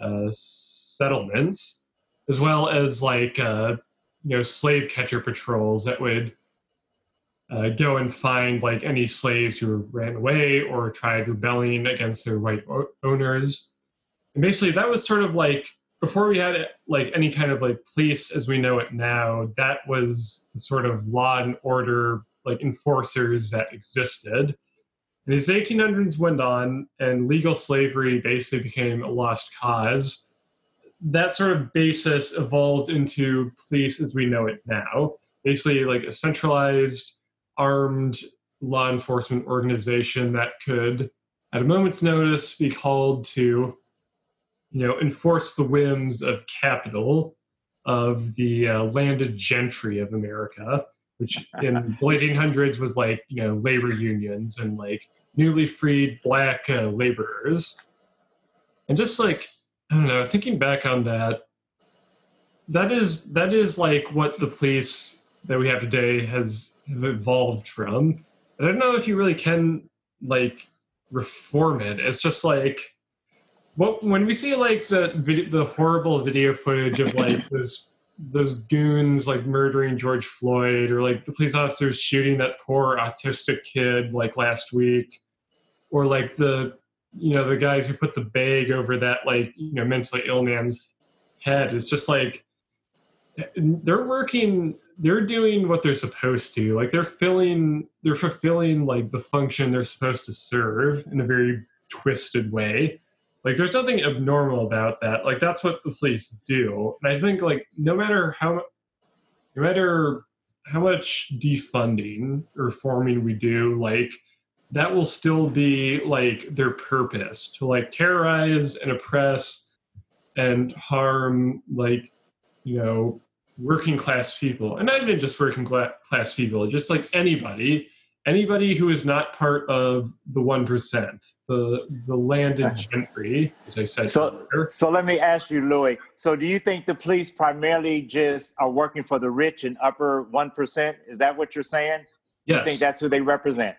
Speaker 7: uh, settlements, as well as like uh, you know slave catcher patrols that would uh, go and find like any slaves who ran away or tried rebelling against their white o- owners. And basically, that was sort of like before we had like any kind of like police as we know it now. That was the sort of law and order like enforcers that existed. And as the 1800s went on and legal slavery basically became a lost cause, that sort of basis evolved into police as we know it now. Basically, like a centralized armed law enforcement organization that could, at a moment's notice, be called to, you know, enforce the whims of capital, of the uh, landed gentry of America, which in the late 1800s was like, you know, labor unions and like newly freed black uh, laborers. And just like, I don't know, thinking back on that, that is that is like what the police that we have today has evolved from. I don't know if you really can like reform it. It's just like what when we see like the video, the horrible video footage of like those those goons like murdering George Floyd or like the police officers shooting that poor autistic kid like last week or like the you know the guys who put the bag over that like you know mentally ill man's head. It's just like they're working they're doing what they're supposed to. Like they're filling they're fulfilling like the function they're supposed to serve in a very twisted way like there's nothing abnormal about that. Like that's what the police do. And i think like no matter how no matter how much defunding or reforming we do like that will still be like their purpose to like terrorize and oppress and harm like you know working class people, and not even just working class people, just like anybody, anybody who is not part of the one percent, the the landed gentry, uh-huh. as I said.
Speaker 1: So, earlier. so let me ask you, Louis. So, do you think the police primarily just are working for the rich and upper one percent? Is that what you're saying?
Speaker 7: Yes.
Speaker 1: You think that's who they represent?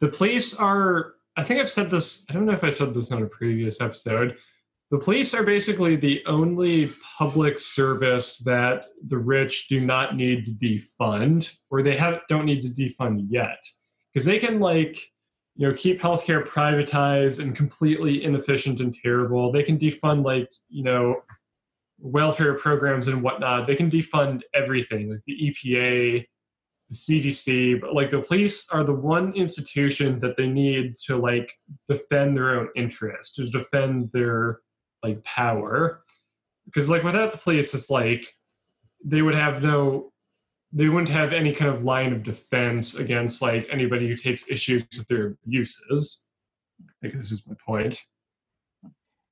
Speaker 7: The police are. I think I've said this. I don't know if I said this on a previous episode the police are basically the only public service that the rich do not need to defund, or they have don't need to defund yet, because they can like you know keep healthcare privatized and completely inefficient and terrible. They can defund like you know welfare programs and whatnot. They can defund everything, like the EPA, the CDC, but like the police are the one institution that they need to like defend their own interest, to defend their like power. Because like without the police it's like they would have no they wouldn't have any kind of line of defense against like anybody who takes issues with their abuses i guess this is my point.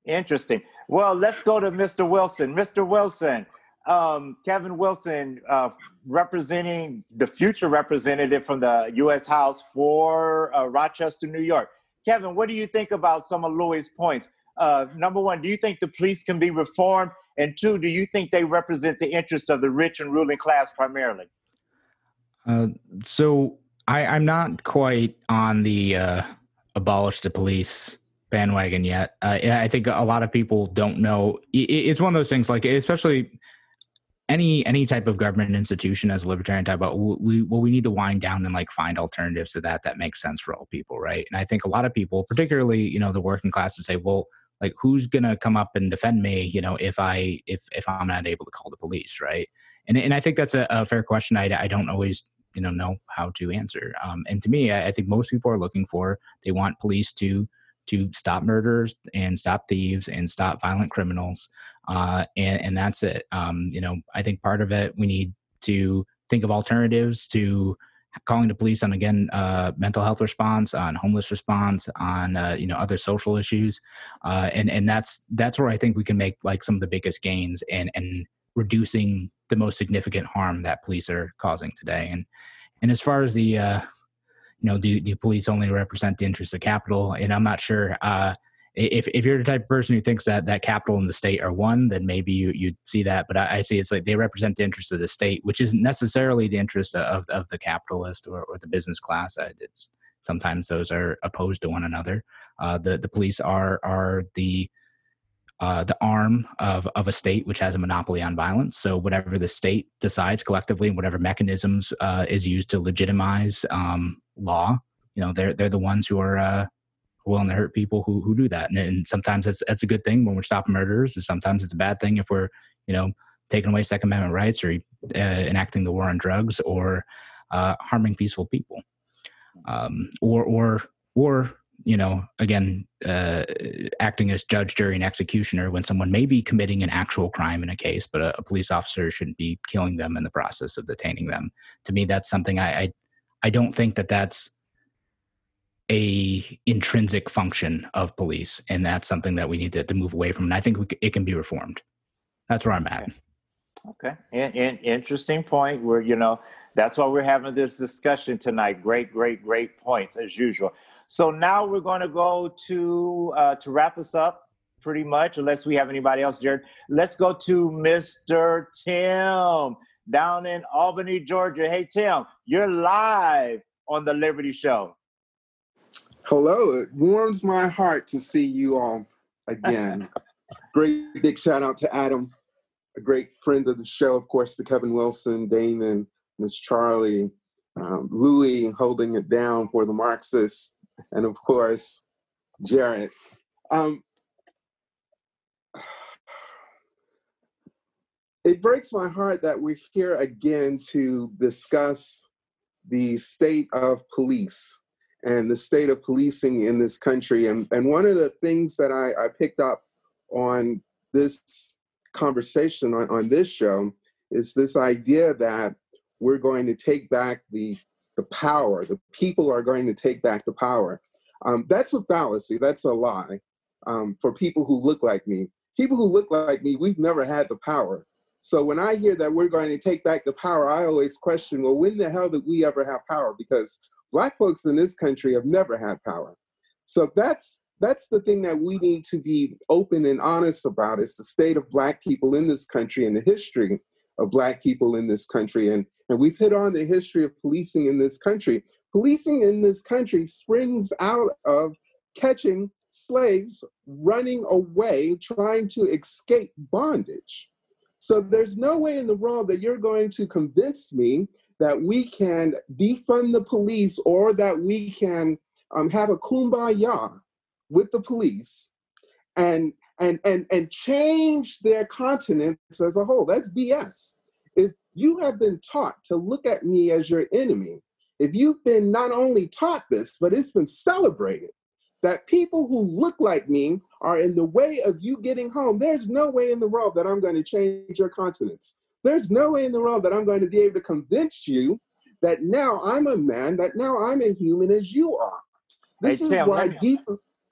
Speaker 1: Interesting. Well let's go to mr wilson. Mr wilson um, kevin wilson uh, representing the future representative from the u.s house for uh, rochester new york. Kevin what do you think about some of louis points uh, number one, do you think the police can be reformed? And two, do you think they represent the interests of the rich and ruling class primarily?
Speaker 2: Uh, so I, I'm not quite on the uh, abolish the police bandwagon yet. Uh, I think a lot of people don't know. It's one of those things, like especially any any type of government institution as a libertarian type but we well we need to wind down and like find alternatives to that that makes sense for all people right and i think a lot of people particularly you know the working class to say well like who's gonna come up and defend me you know if i if if i'm not able to call the police right? And and i think that's a, a fair question. I i don't always you know know how to answer. Um and to me I, I think most people are looking for they want police to to stop murders and stop thieves and stop violent criminals uh, and, and that's it. Um, you know i think part of it we need to think of alternatives to calling the police on again uh, mental health response, on homeless response, on uh, you know other social issues, uh, and and that's that's where I think we can make like some of the biggest gains and and reducing the most significant harm that police are causing today. And and as far as the uh, you know, do, do police only represent the interests of capital? And I'm not sure. If if you're the type of person who thinks that that capital and the state are one, then maybe you you'd see that. But I, I see it's like they represent the interest of the state, which isn't necessarily the interest of of the capitalist or, or the business class. It's sometimes those are opposed to one another. Uh, the the police are are the uh, the arm of, of a state which has a monopoly on violence. So whatever the state decides collectively, and whatever mechanisms uh, is used to legitimize um, law, you know, they're they're the ones who are uh, willing to hurt people who who do that. And, and sometimes that's that's a good thing when we're stopping murderers. And sometimes it's a bad thing if we're you know taking away Second Amendment rights or uh, enacting the war on drugs or uh, harming peaceful people, um, or or or you know, again, uh, acting as judge, jury, and executioner when someone may be committing an actual crime in a case, but a, a, police officer shouldn't be killing them in the process of detaining them. To me, that's something I, I, I don't think that that's a intrinsic function of police, and that's something that we need to, to move away from. And I think we, it can be reformed. That's where I'm at.
Speaker 1: Okay, and, interesting point. Where you know that's why we're having this discussion tonight. Great, great, great points as usual. So now we're going to go to uh, to wrap us up, pretty much, unless we have anybody else, Jared. Let's go to Mr. Tim down in Albany, Georgia. Hey, Tim, you're live on the Liberty Show.
Speaker 8: Hello. It warms my heart to see you all again. great big shout out to Adam, a great friend of the show, of course, to Kevin Wilson, Damon, Miss Charlie, um, Louis holding it down for the Marxists, and of course, Jared. Um, it breaks my heart that we're here again to discuss the state of police and the state of policing in this country. And, and one of the things that I, I picked up on this conversation on, on this show is this idea that we're going to take back the the power. The people are going to take back the power. Um, that's a fallacy. That's a lie um, for people who look like me. People who look like me, we've never had the power. So when I hear that we're going to take back the power, I always question, well, when the hell did we ever have power? Because black folks in this country have never had power. So that's that's the thing that we need to be open and honest about is the state of black people in this country and the history of black people in this country. And and we've hit on the history of policing in this country. Policing in this country springs out of catching slaves running away, trying to escape bondage. So there's no way in the world that you're going to convince me that we can defund the police or that we can um, have a kumbaya with the police and and and and change their continents as a whole. That's BS. If you have been taught to look at me as your enemy, if you've been not only taught this, but it's been celebrated that people who look like me are in the way of you getting home, there's no way in the world that I'm going to change your continence. There's no way in the world that I'm going to be able to convince you that now I'm a man, that now I'm a human as you are. This hey, is Tim, why deep.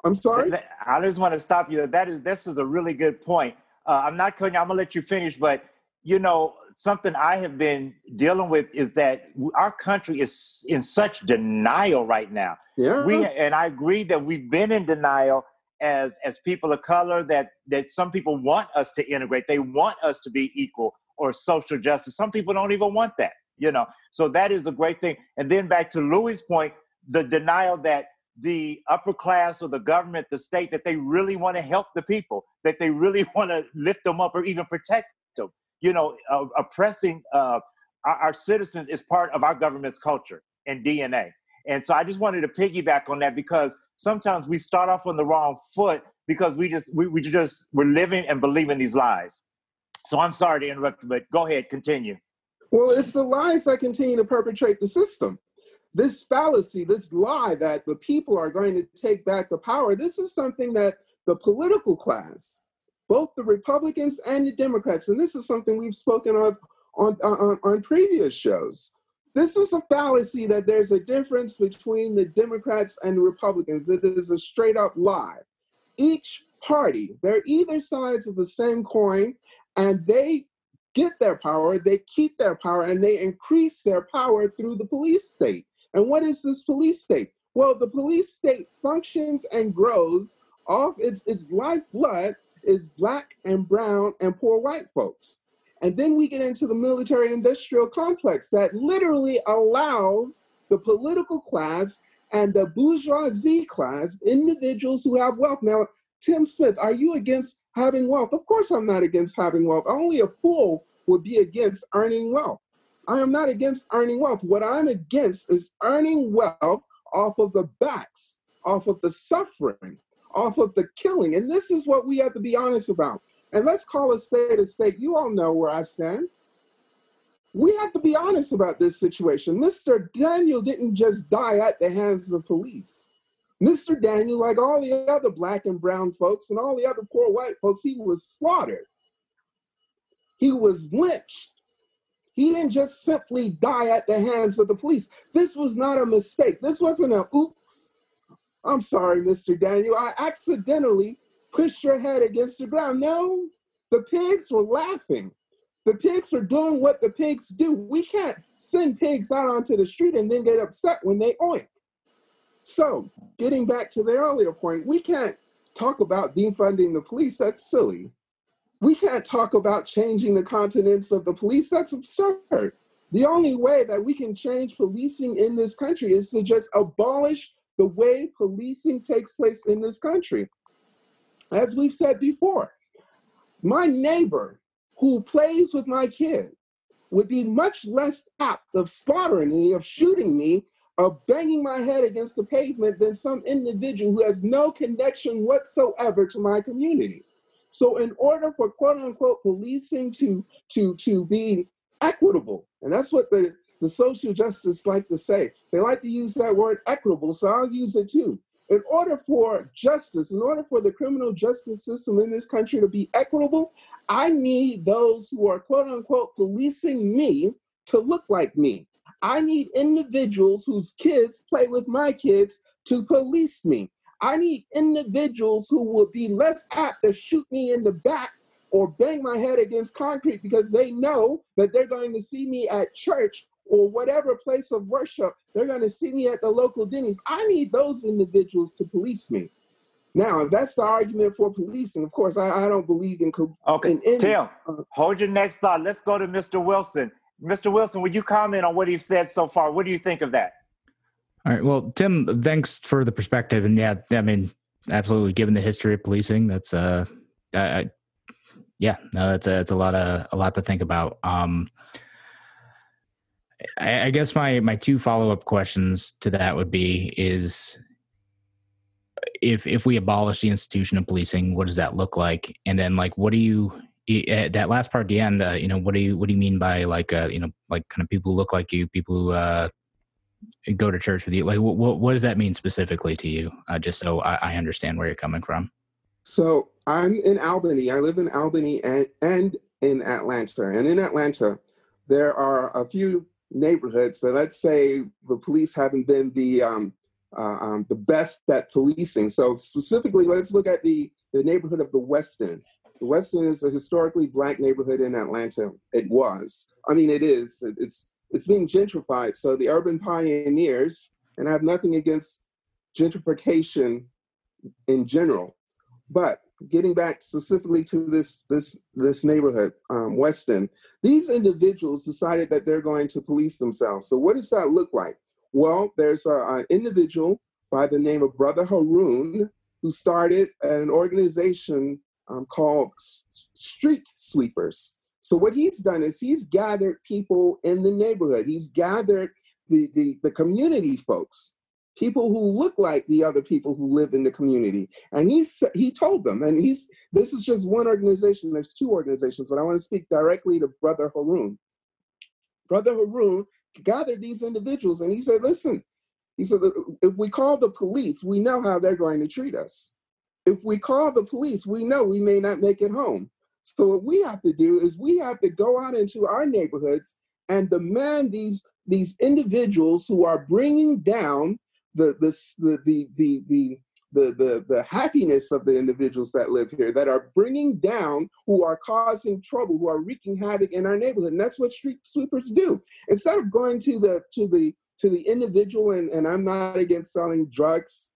Speaker 8: I'm sorry.
Speaker 1: I just want to stop you. That is this is a really good point. Uh, I'm not cutting. I'm gonna let you finish, but you know, something I have been dealing with is that our country is in such denial right now.
Speaker 8: Yeah.
Speaker 1: We and I agree that we've been in denial as as people of color that that some people want us to integrate. They want us to be equal or social justice. Some people don't even want that, you know. So that is a great thing. And then back to Louis' point, the denial that the upper class or the government, the state, that they really want to help the people, that they really want to lift them up or even protect them you know, uh, oppressing uh, our, our, citizens is part of our government's culture and DNA. And so I just wanted to piggyback on that because sometimes we start off on the wrong foot because we just we, we just we're living and believing these lies. So I'm sorry to interrupt, but go ahead, continue.
Speaker 8: Well, it's the lies that continue to perpetrate the system. This fallacy, this lie that the people are going to take back the power, this is something that the political class, both the Republicans and the Democrats, and this is something we've spoken of on, on, on previous shows. This is a fallacy that there's a difference between the Democrats and the Republicans. It is a straight up lie. Each party, they're either sides of the same coin, and they get their power, they keep their power, and they increase their power through the police state. And what is this police state? Well, the police state functions and grows off its, its lifeblood is black and brown and poor white folks. And then we get into the military industrial complex that literally allows the political class and the bourgeoisie class, individuals who have wealth. Now, Tim Smith, are you against having wealth? Of course, I'm not against having wealth. Only a fool would be against earning wealth. I am not against earning wealth. What I'm against is earning wealth off of the backs, off of the suffering, off of the killing. And this is what we have to be honest about. And let's call a state a state. You all know where I stand. We have to be honest about this situation. Mr. Daniel didn't just die at the hands of police. Mr. Daniel, like all the other black and brown folks and all the other poor white folks, he was slaughtered. He was lynched. He didn't just simply die at the hands of the police. This was not a mistake. This wasn't a oops. I'm sorry, Mr. Daniel. I accidentally pushed your head against the ground. No, the pigs were laughing. The pigs are doing what the pigs do. We can't send pigs out onto the street and then get upset when they oink. So, getting back to the earlier point, we can't talk about defunding the police. That's silly. We can't talk about changing the continents of the police. That's absurd. The only way that we can change policing in this country is to just abolish the way policing takes place in this country. As we've said before, my neighbor who plays with my kid would be much less apt of slaughtering me, of shooting me, of banging my head against the pavement than some individual who has no connection whatsoever to my community. So, in order for quote unquote policing to, to, to be equitable, and that's what the, the social justice like to say, they like to use that word equitable, so I'll use it too. In order for justice, in order for the criminal justice system in this country to be equitable, I need those who are quote unquote policing me to look like me. I need individuals whose kids play with my kids to police me. I need individuals who will be less apt to shoot me in the back or bang my head against concrete because they know that they're going to see me at church or whatever place of worship. They're going to see me at the local Denny's. I need those individuals to police me. Now, if that's the argument for policing, of course, I, I don't believe in. Co-
Speaker 1: okay,
Speaker 8: in any,
Speaker 1: Tim, uh, hold your next thought. Let's go to Mr. Wilson. Mr. Wilson, would you comment on what he said so far? What do you think of that?
Speaker 2: All right. Well, Tim, thanks for the perspective. And yeah, I mean, absolutely. Given the history of policing, that's uh, I, I yeah, no, that's a, it's a lot of a lot to think about. Um, I, I guess my my two follow up questions to that would be is if if we abolish the institution of policing, what does that look like? And then like, what do you that last part at the end? Uh, you know, what do you what do you mean by like uh, you know like kind of people who look like you, people who uh, go to church with you? Like, what what does that mean specifically to you? Uh, just so I, I understand where you're coming from.
Speaker 8: So I'm in Albany. I live in Albany and and in Atlanta. And in Atlanta, there are a few neighborhoods. that let's say the police haven't been the um, uh, um, the best at policing. So specifically, let's look at the, the neighborhood of the West End. The West is a historically black neighborhood in Atlanta. It was. I mean, it is. It's it's being gentrified. So the urban pioneers, and I have nothing against gentrification in general, but getting back specifically to this this this neighborhood, um, West End, these individuals decided that they're going to police themselves. So what does that look like? Well, there's an individual by the name of Brother Haroon who started an organization um, called Street Sweepers. So what he's done is he's gathered people in the neighborhood. He's gathered the, the, the community folks, people who look like the other people who live in the community. And he's, he told them, and he's, this is just one organization, there's two organizations, but I want to speak directly to Brother Haroon. Brother Haroon gathered these individuals and he said, listen, he said, if we call the police, we know how they're going to treat us. If we call the police, we know we may not make it home. So what we have to do is we have to go out into our neighborhoods and demand these these individuals who are bringing down the the the the the, the, the, the, happiness of the individuals that live here, that are bringing down, who are causing trouble, who are wreaking havoc in our neighborhood. And that's what street sweepers do. Instead of going to the to the to the individual, and, and I'm not against selling drugs.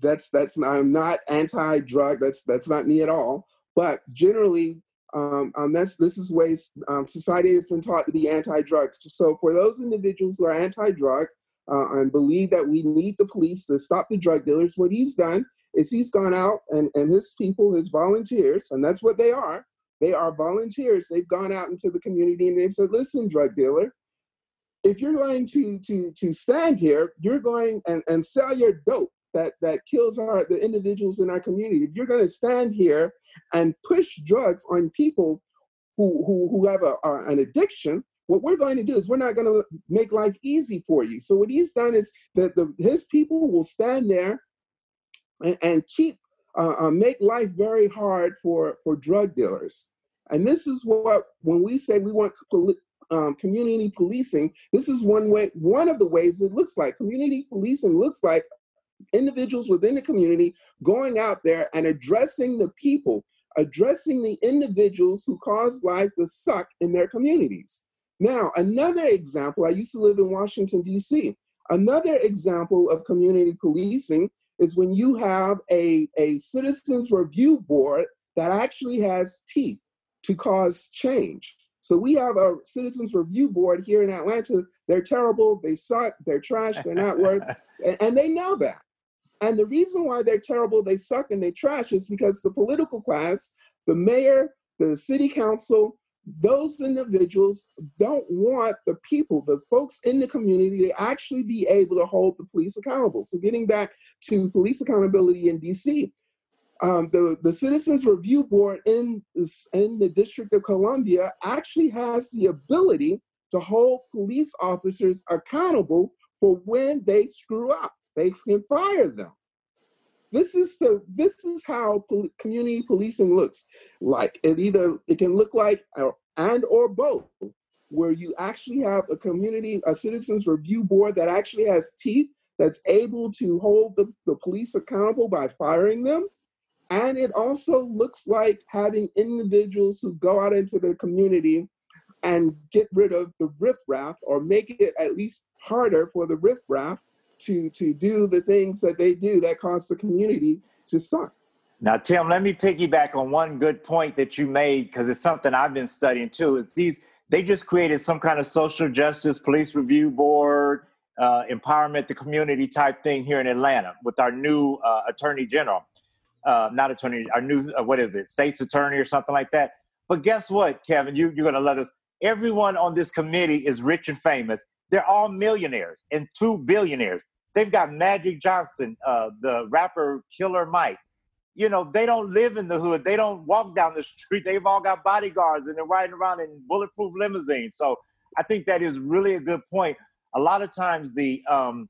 Speaker 8: That's that's I'm not anti-drug. That's that's not me at all. But generally, um, um, that's this is ways um, society has been taught to be anti-drugs. So for those individuals who are anti-drug, uh, and believe that we need the police to stop the drug dealers. What he's done is he's gone out and, and his people, his volunteers, and that's what they are. They are volunteers. They've gone out into the community and they've said, listen, drug dealer, if you're going to to to stand here, you're going and, and sell your dope that that kills our the individuals in our community. If you're going to stand here and push drugs on people who who, who have a, a, an addiction, what we're going to do is we're not going to make life easy for you. So what he's done is that the, his people will stand there and, and keep uh, uh, make life very hard for for drug dealers. And this is what when we say we want um, community policing, this is one way one of the ways it looks like. Community policing looks like individuals within the community going out there and addressing the people, addressing the individuals who cause life to suck in their communities. Now, another example, I used to live in Washington, D.C. Another example of community policing is when you have a, a citizens review board that actually has teeth to cause change. So we have a citizens review board here in Atlanta. They're terrible, they suck, they're trash, they're not worth, and, and they know that. And the reason why they're terrible, they suck, and they trash is because the political class, the mayor, the city council, those individuals don't want the people, the folks in the community, to actually be able to hold the police accountable. So, getting back to police accountability in DC, um, the, the Citizens Review Board in, in the District of Columbia actually has the ability to hold police officers accountable for when they screw up. They can fire them. This is the this is how pol- community policing looks like. It either it can look like or, and or both, where you actually have a community, a citizens review board that actually has teeth, that's able to hold the, the police accountable by firing them. And it also looks like having individuals who go out into the community and get rid of the riffraff or make it at least harder for the riffraff to to do the things that they do that cause the community to suck.
Speaker 1: Now, Tim, let me piggyback on one good point that you made because it's something I've been studying too. Is these they just created some kind of social justice police review board, uh, empowerment the community type thing here in Atlanta with our new uh, attorney general, uh, not attorney, our new uh, what is it, state's attorney or something like that. But guess what, Kevin? You, you're going to let us. Everyone on this committee is rich and famous they're all millionaires and two billionaires. They've got Magic Johnson, uh, the rapper Killer Mike. You know, they don't live in the hood. They don't walk down the street. They've all got bodyguards and they're riding around in bulletproof limousines. So I think that is really a good point. A lot of times the um,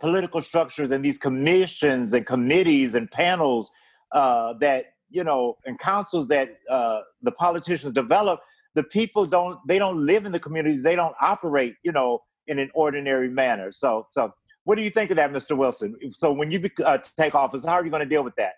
Speaker 1: political structures and these commissions and committees and panels uh, that, you know, and councils that uh, the politicians develop the people don't they don't live in the communities they don't operate you know in an ordinary manner. So so what do you think of that mr wilson? So when you uh, take office how are you going to deal with that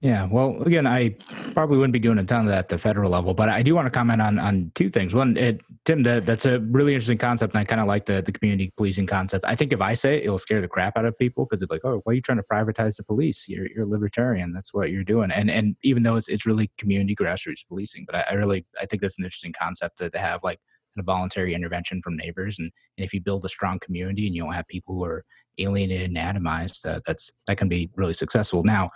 Speaker 2: yeah, well, again, I probably wouldn't be doing a ton of that at the federal level, but I do want to comment on on two things. One, it, Tim, that, that's a really interesting concept, and I kind of like the the community policing concept. I think if I say it, it'll scare the crap out of people because they're like, "Oh, why are you trying to privatize the police? You're you're libertarian. That's what you're doing." And and even though it's it's really community grassroots policing, but I, I really I think that's an interesting concept to, to have like a voluntary intervention from neighbors, and and if you build a strong community and you don't have people who are alienated and atomized, uh, that's that can be really successful. Now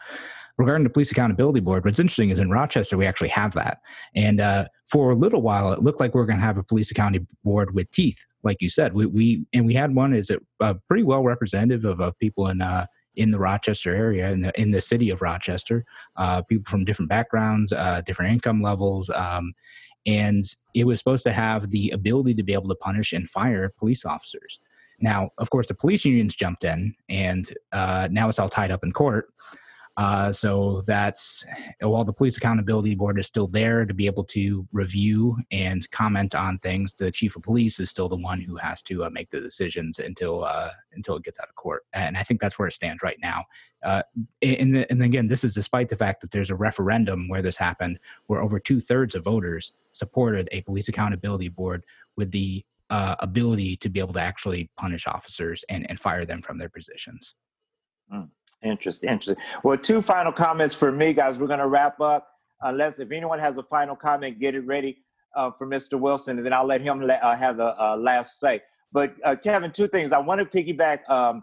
Speaker 2: regarding the police accountability board, what's interesting is in Rochester we actually have that, and uh, for a little while it looked like we are going to have a police accountability board with teeth, like you said. We, we and we had one is it uh, pretty well representative of uh, people in uh, in the Rochester area, in the in the city of Rochester, uh, people from different backgrounds, uh, different income levels. Um, and it was supposed to have the ability to be able to punish and fire police officers. Now, of course, the police unions jumped in, and uh, now it's all tied up in court. Uh, so that's while the police accountability board is still there to be able to review and comment on things, the chief of police is still the one who has to uh, make the decisions until uh, until it gets out of court. And I think that's where it stands right now. Uh, and, and again, this is despite the fact that there's a referendum where this happened, where over two thirds of voters supported a police accountability board with the uh, ability to be able to actually punish officers and, and fire them from their positions.
Speaker 1: Mm. Interesting, interesting. Well, two final comments for me, guys. We're going to wrap up. Unless if anyone has a final comment, get it ready uh, for Mr. Wilson, and then I'll let him let, uh, have the uh, last say. But uh, Kevin, two things. I want to piggyback um,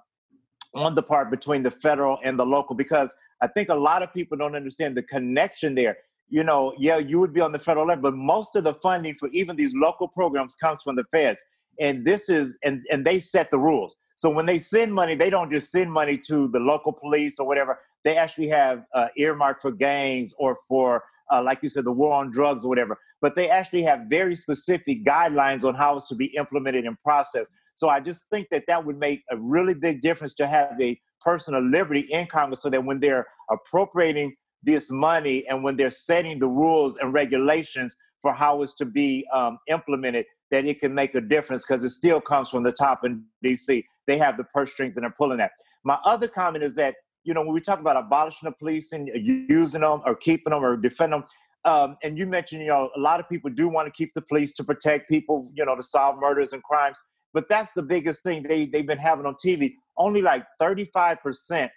Speaker 1: on the part between the federal and the local because I think a lot of people don't understand the connection there. You know, yeah, you would be on the federal level, but most of the funding for even these local programs comes from the feds, and this is and and they set the rules. So when they send money, they don't just send money to the local police or whatever. They actually have uh, earmarked for gangs or for, uh, like you said, the war on drugs or whatever. But they actually have very specific guidelines on how it's to be implemented and processed. So I just think that that would make a really big difference to have a person of liberty in Congress so that when they're appropriating this money and when they're setting the rules and regulations for how it's to be um, implemented, that it can make a difference because it still comes from the top in DC. They have the purse strings and they're pulling that. My other comment is that, you know, when we talk about abolishing the police and using them or keeping them or defending them, um, and you mentioned, you know, a lot of people do want to keep the police to protect people, you know, to solve murders and crimes. But that's the biggest thing they, they've been having on TV. Only like 35%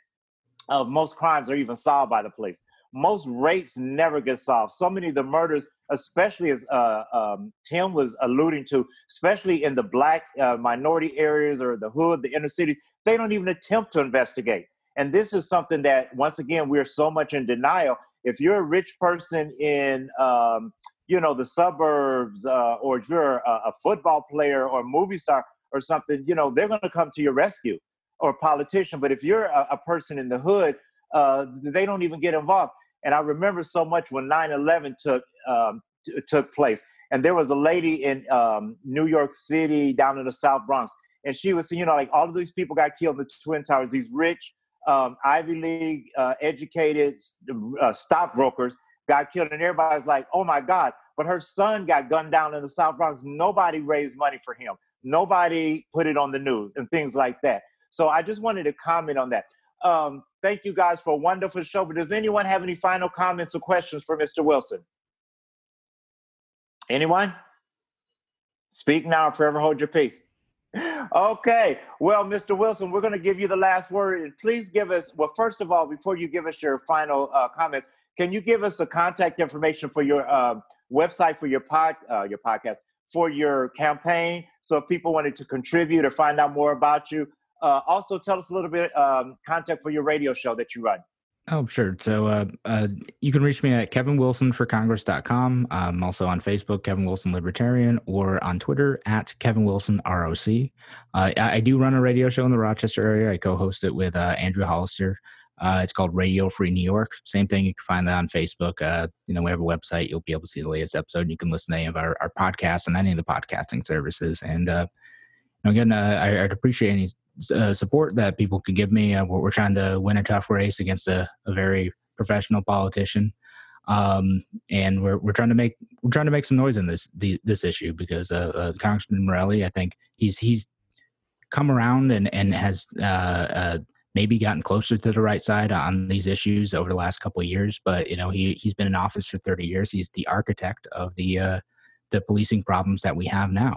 Speaker 1: of most crimes are even solved by the police. Most rapes never get solved. So many of the murders especially as uh, um, Tim was alluding to, especially in the black uh, minority areas or the hood, the inner city, they don't even attempt to investigate. And this is something that, once again, we're so much in denial. If you're a rich person in, um, you know, the suburbs, uh, or if you're a, a, football player or a movie star or something, you know, they're going to come to your rescue or politician. But if you're a, a person in the hood, uh, they don't even get involved. And I remember so much when 9 11 took, um, t- took place. And there was a lady in um, New York City down in the South Bronx. And she was, seeing, you know, like all of these people got killed in the Twin Towers, these rich, um, Ivy League uh, educated uh, stockbrokers got killed. And everybody's like, oh my God. But her son got gunned down in the South Bronx. Nobody raised money for him. Nobody put it on the news and things like that. So I just wanted to comment on that. Um, thank you guys for a wonderful show. But does anyone have any final comments or questions for Mr. Wilson? Anyone? Speak now or forever hold your peace. Okay. Well, Mr. Wilson, we're going to give you the last word. And please give us, well, first of all, before you give us your final uh, comments, can you give us the contact information for your uh, website for your pod, uh, your podcast, for your campaign? So if people wanted to contribute or find out more about you, uh, also, tell us a little bit um, contact for your radio show that you run.
Speaker 2: Oh, sure. So uh, uh, you can reach me at kevinwilsonforcongress.com. I'm also on Facebook, Kevin Wilson Libertarian, or on Twitter at Kevin Wilson ROC. Uh, I, do run a radio show in the Rochester area. I co host it with uh, Andrew Hollister. Uh, it's called Radio Free New York. Same thing. You can find that on Facebook. Uh, you know, we have a website. You'll be able to see the latest episode. And You can listen to any of our, our podcasts and any of the podcasting services. And again, I, would appreciate any uh, support that people could give me. Uh, we're, trying to win a tough race against a, a very professional politician, um, and we're we're trying to make we're trying to make some noise in this the, this issue because uh, uh, Congressman Morelle, I think he's he's come around and and has uh, uh, maybe gotten closer to the right side on these issues over the last couple of years. But you know he he's been in office for 30 years. He's the architect of the the policing problems that we have now.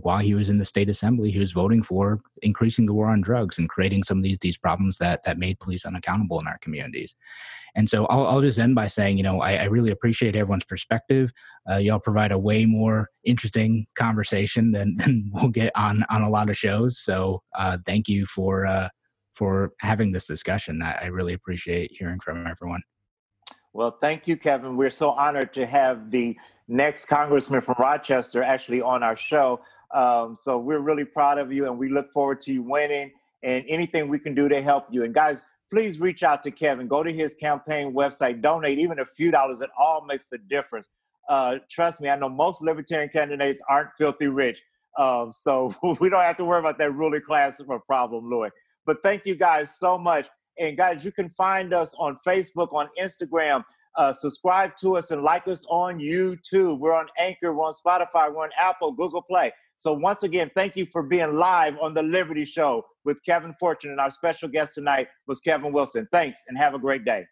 Speaker 2: While he was in the state assembly, he was voting for increasing the war on drugs and creating some of these these problems that that made police unaccountable in our communities. And so I'll, I'll just end by saying, you know, I, I really appreciate everyone's perspective. Uh, y'all provide a way more interesting conversation than, than we'll get on on a lot of shows. So uh, thank you for uh, for having this discussion. I, I really appreciate hearing from everyone.
Speaker 1: Well, thank you, Kevin. We're so honored to have the next congressman from Rochester actually on our show. Um, so we're really proud of you and we look forward to you winning and anything we can do to help you. And guys, please reach out to Kevin. Go to his campaign website, donate even a few dollars. It all makes a difference. Uh, trust me, I know most libertarian candidates aren't filthy rich. Um, so we don't have to worry about that ruling class problem, Louis. But thank you guys so much. And guys, you can find us on Facebook, on Instagram. Uh, subscribe to us and like us on YouTube. We're on Anchor, we're on Spotify, we're on Apple, Google Play. So once again, thank you for being live on the Liberty Show with Kevin Fortune. And our special guest tonight was Kevin Wilson. Thanks and have a great day.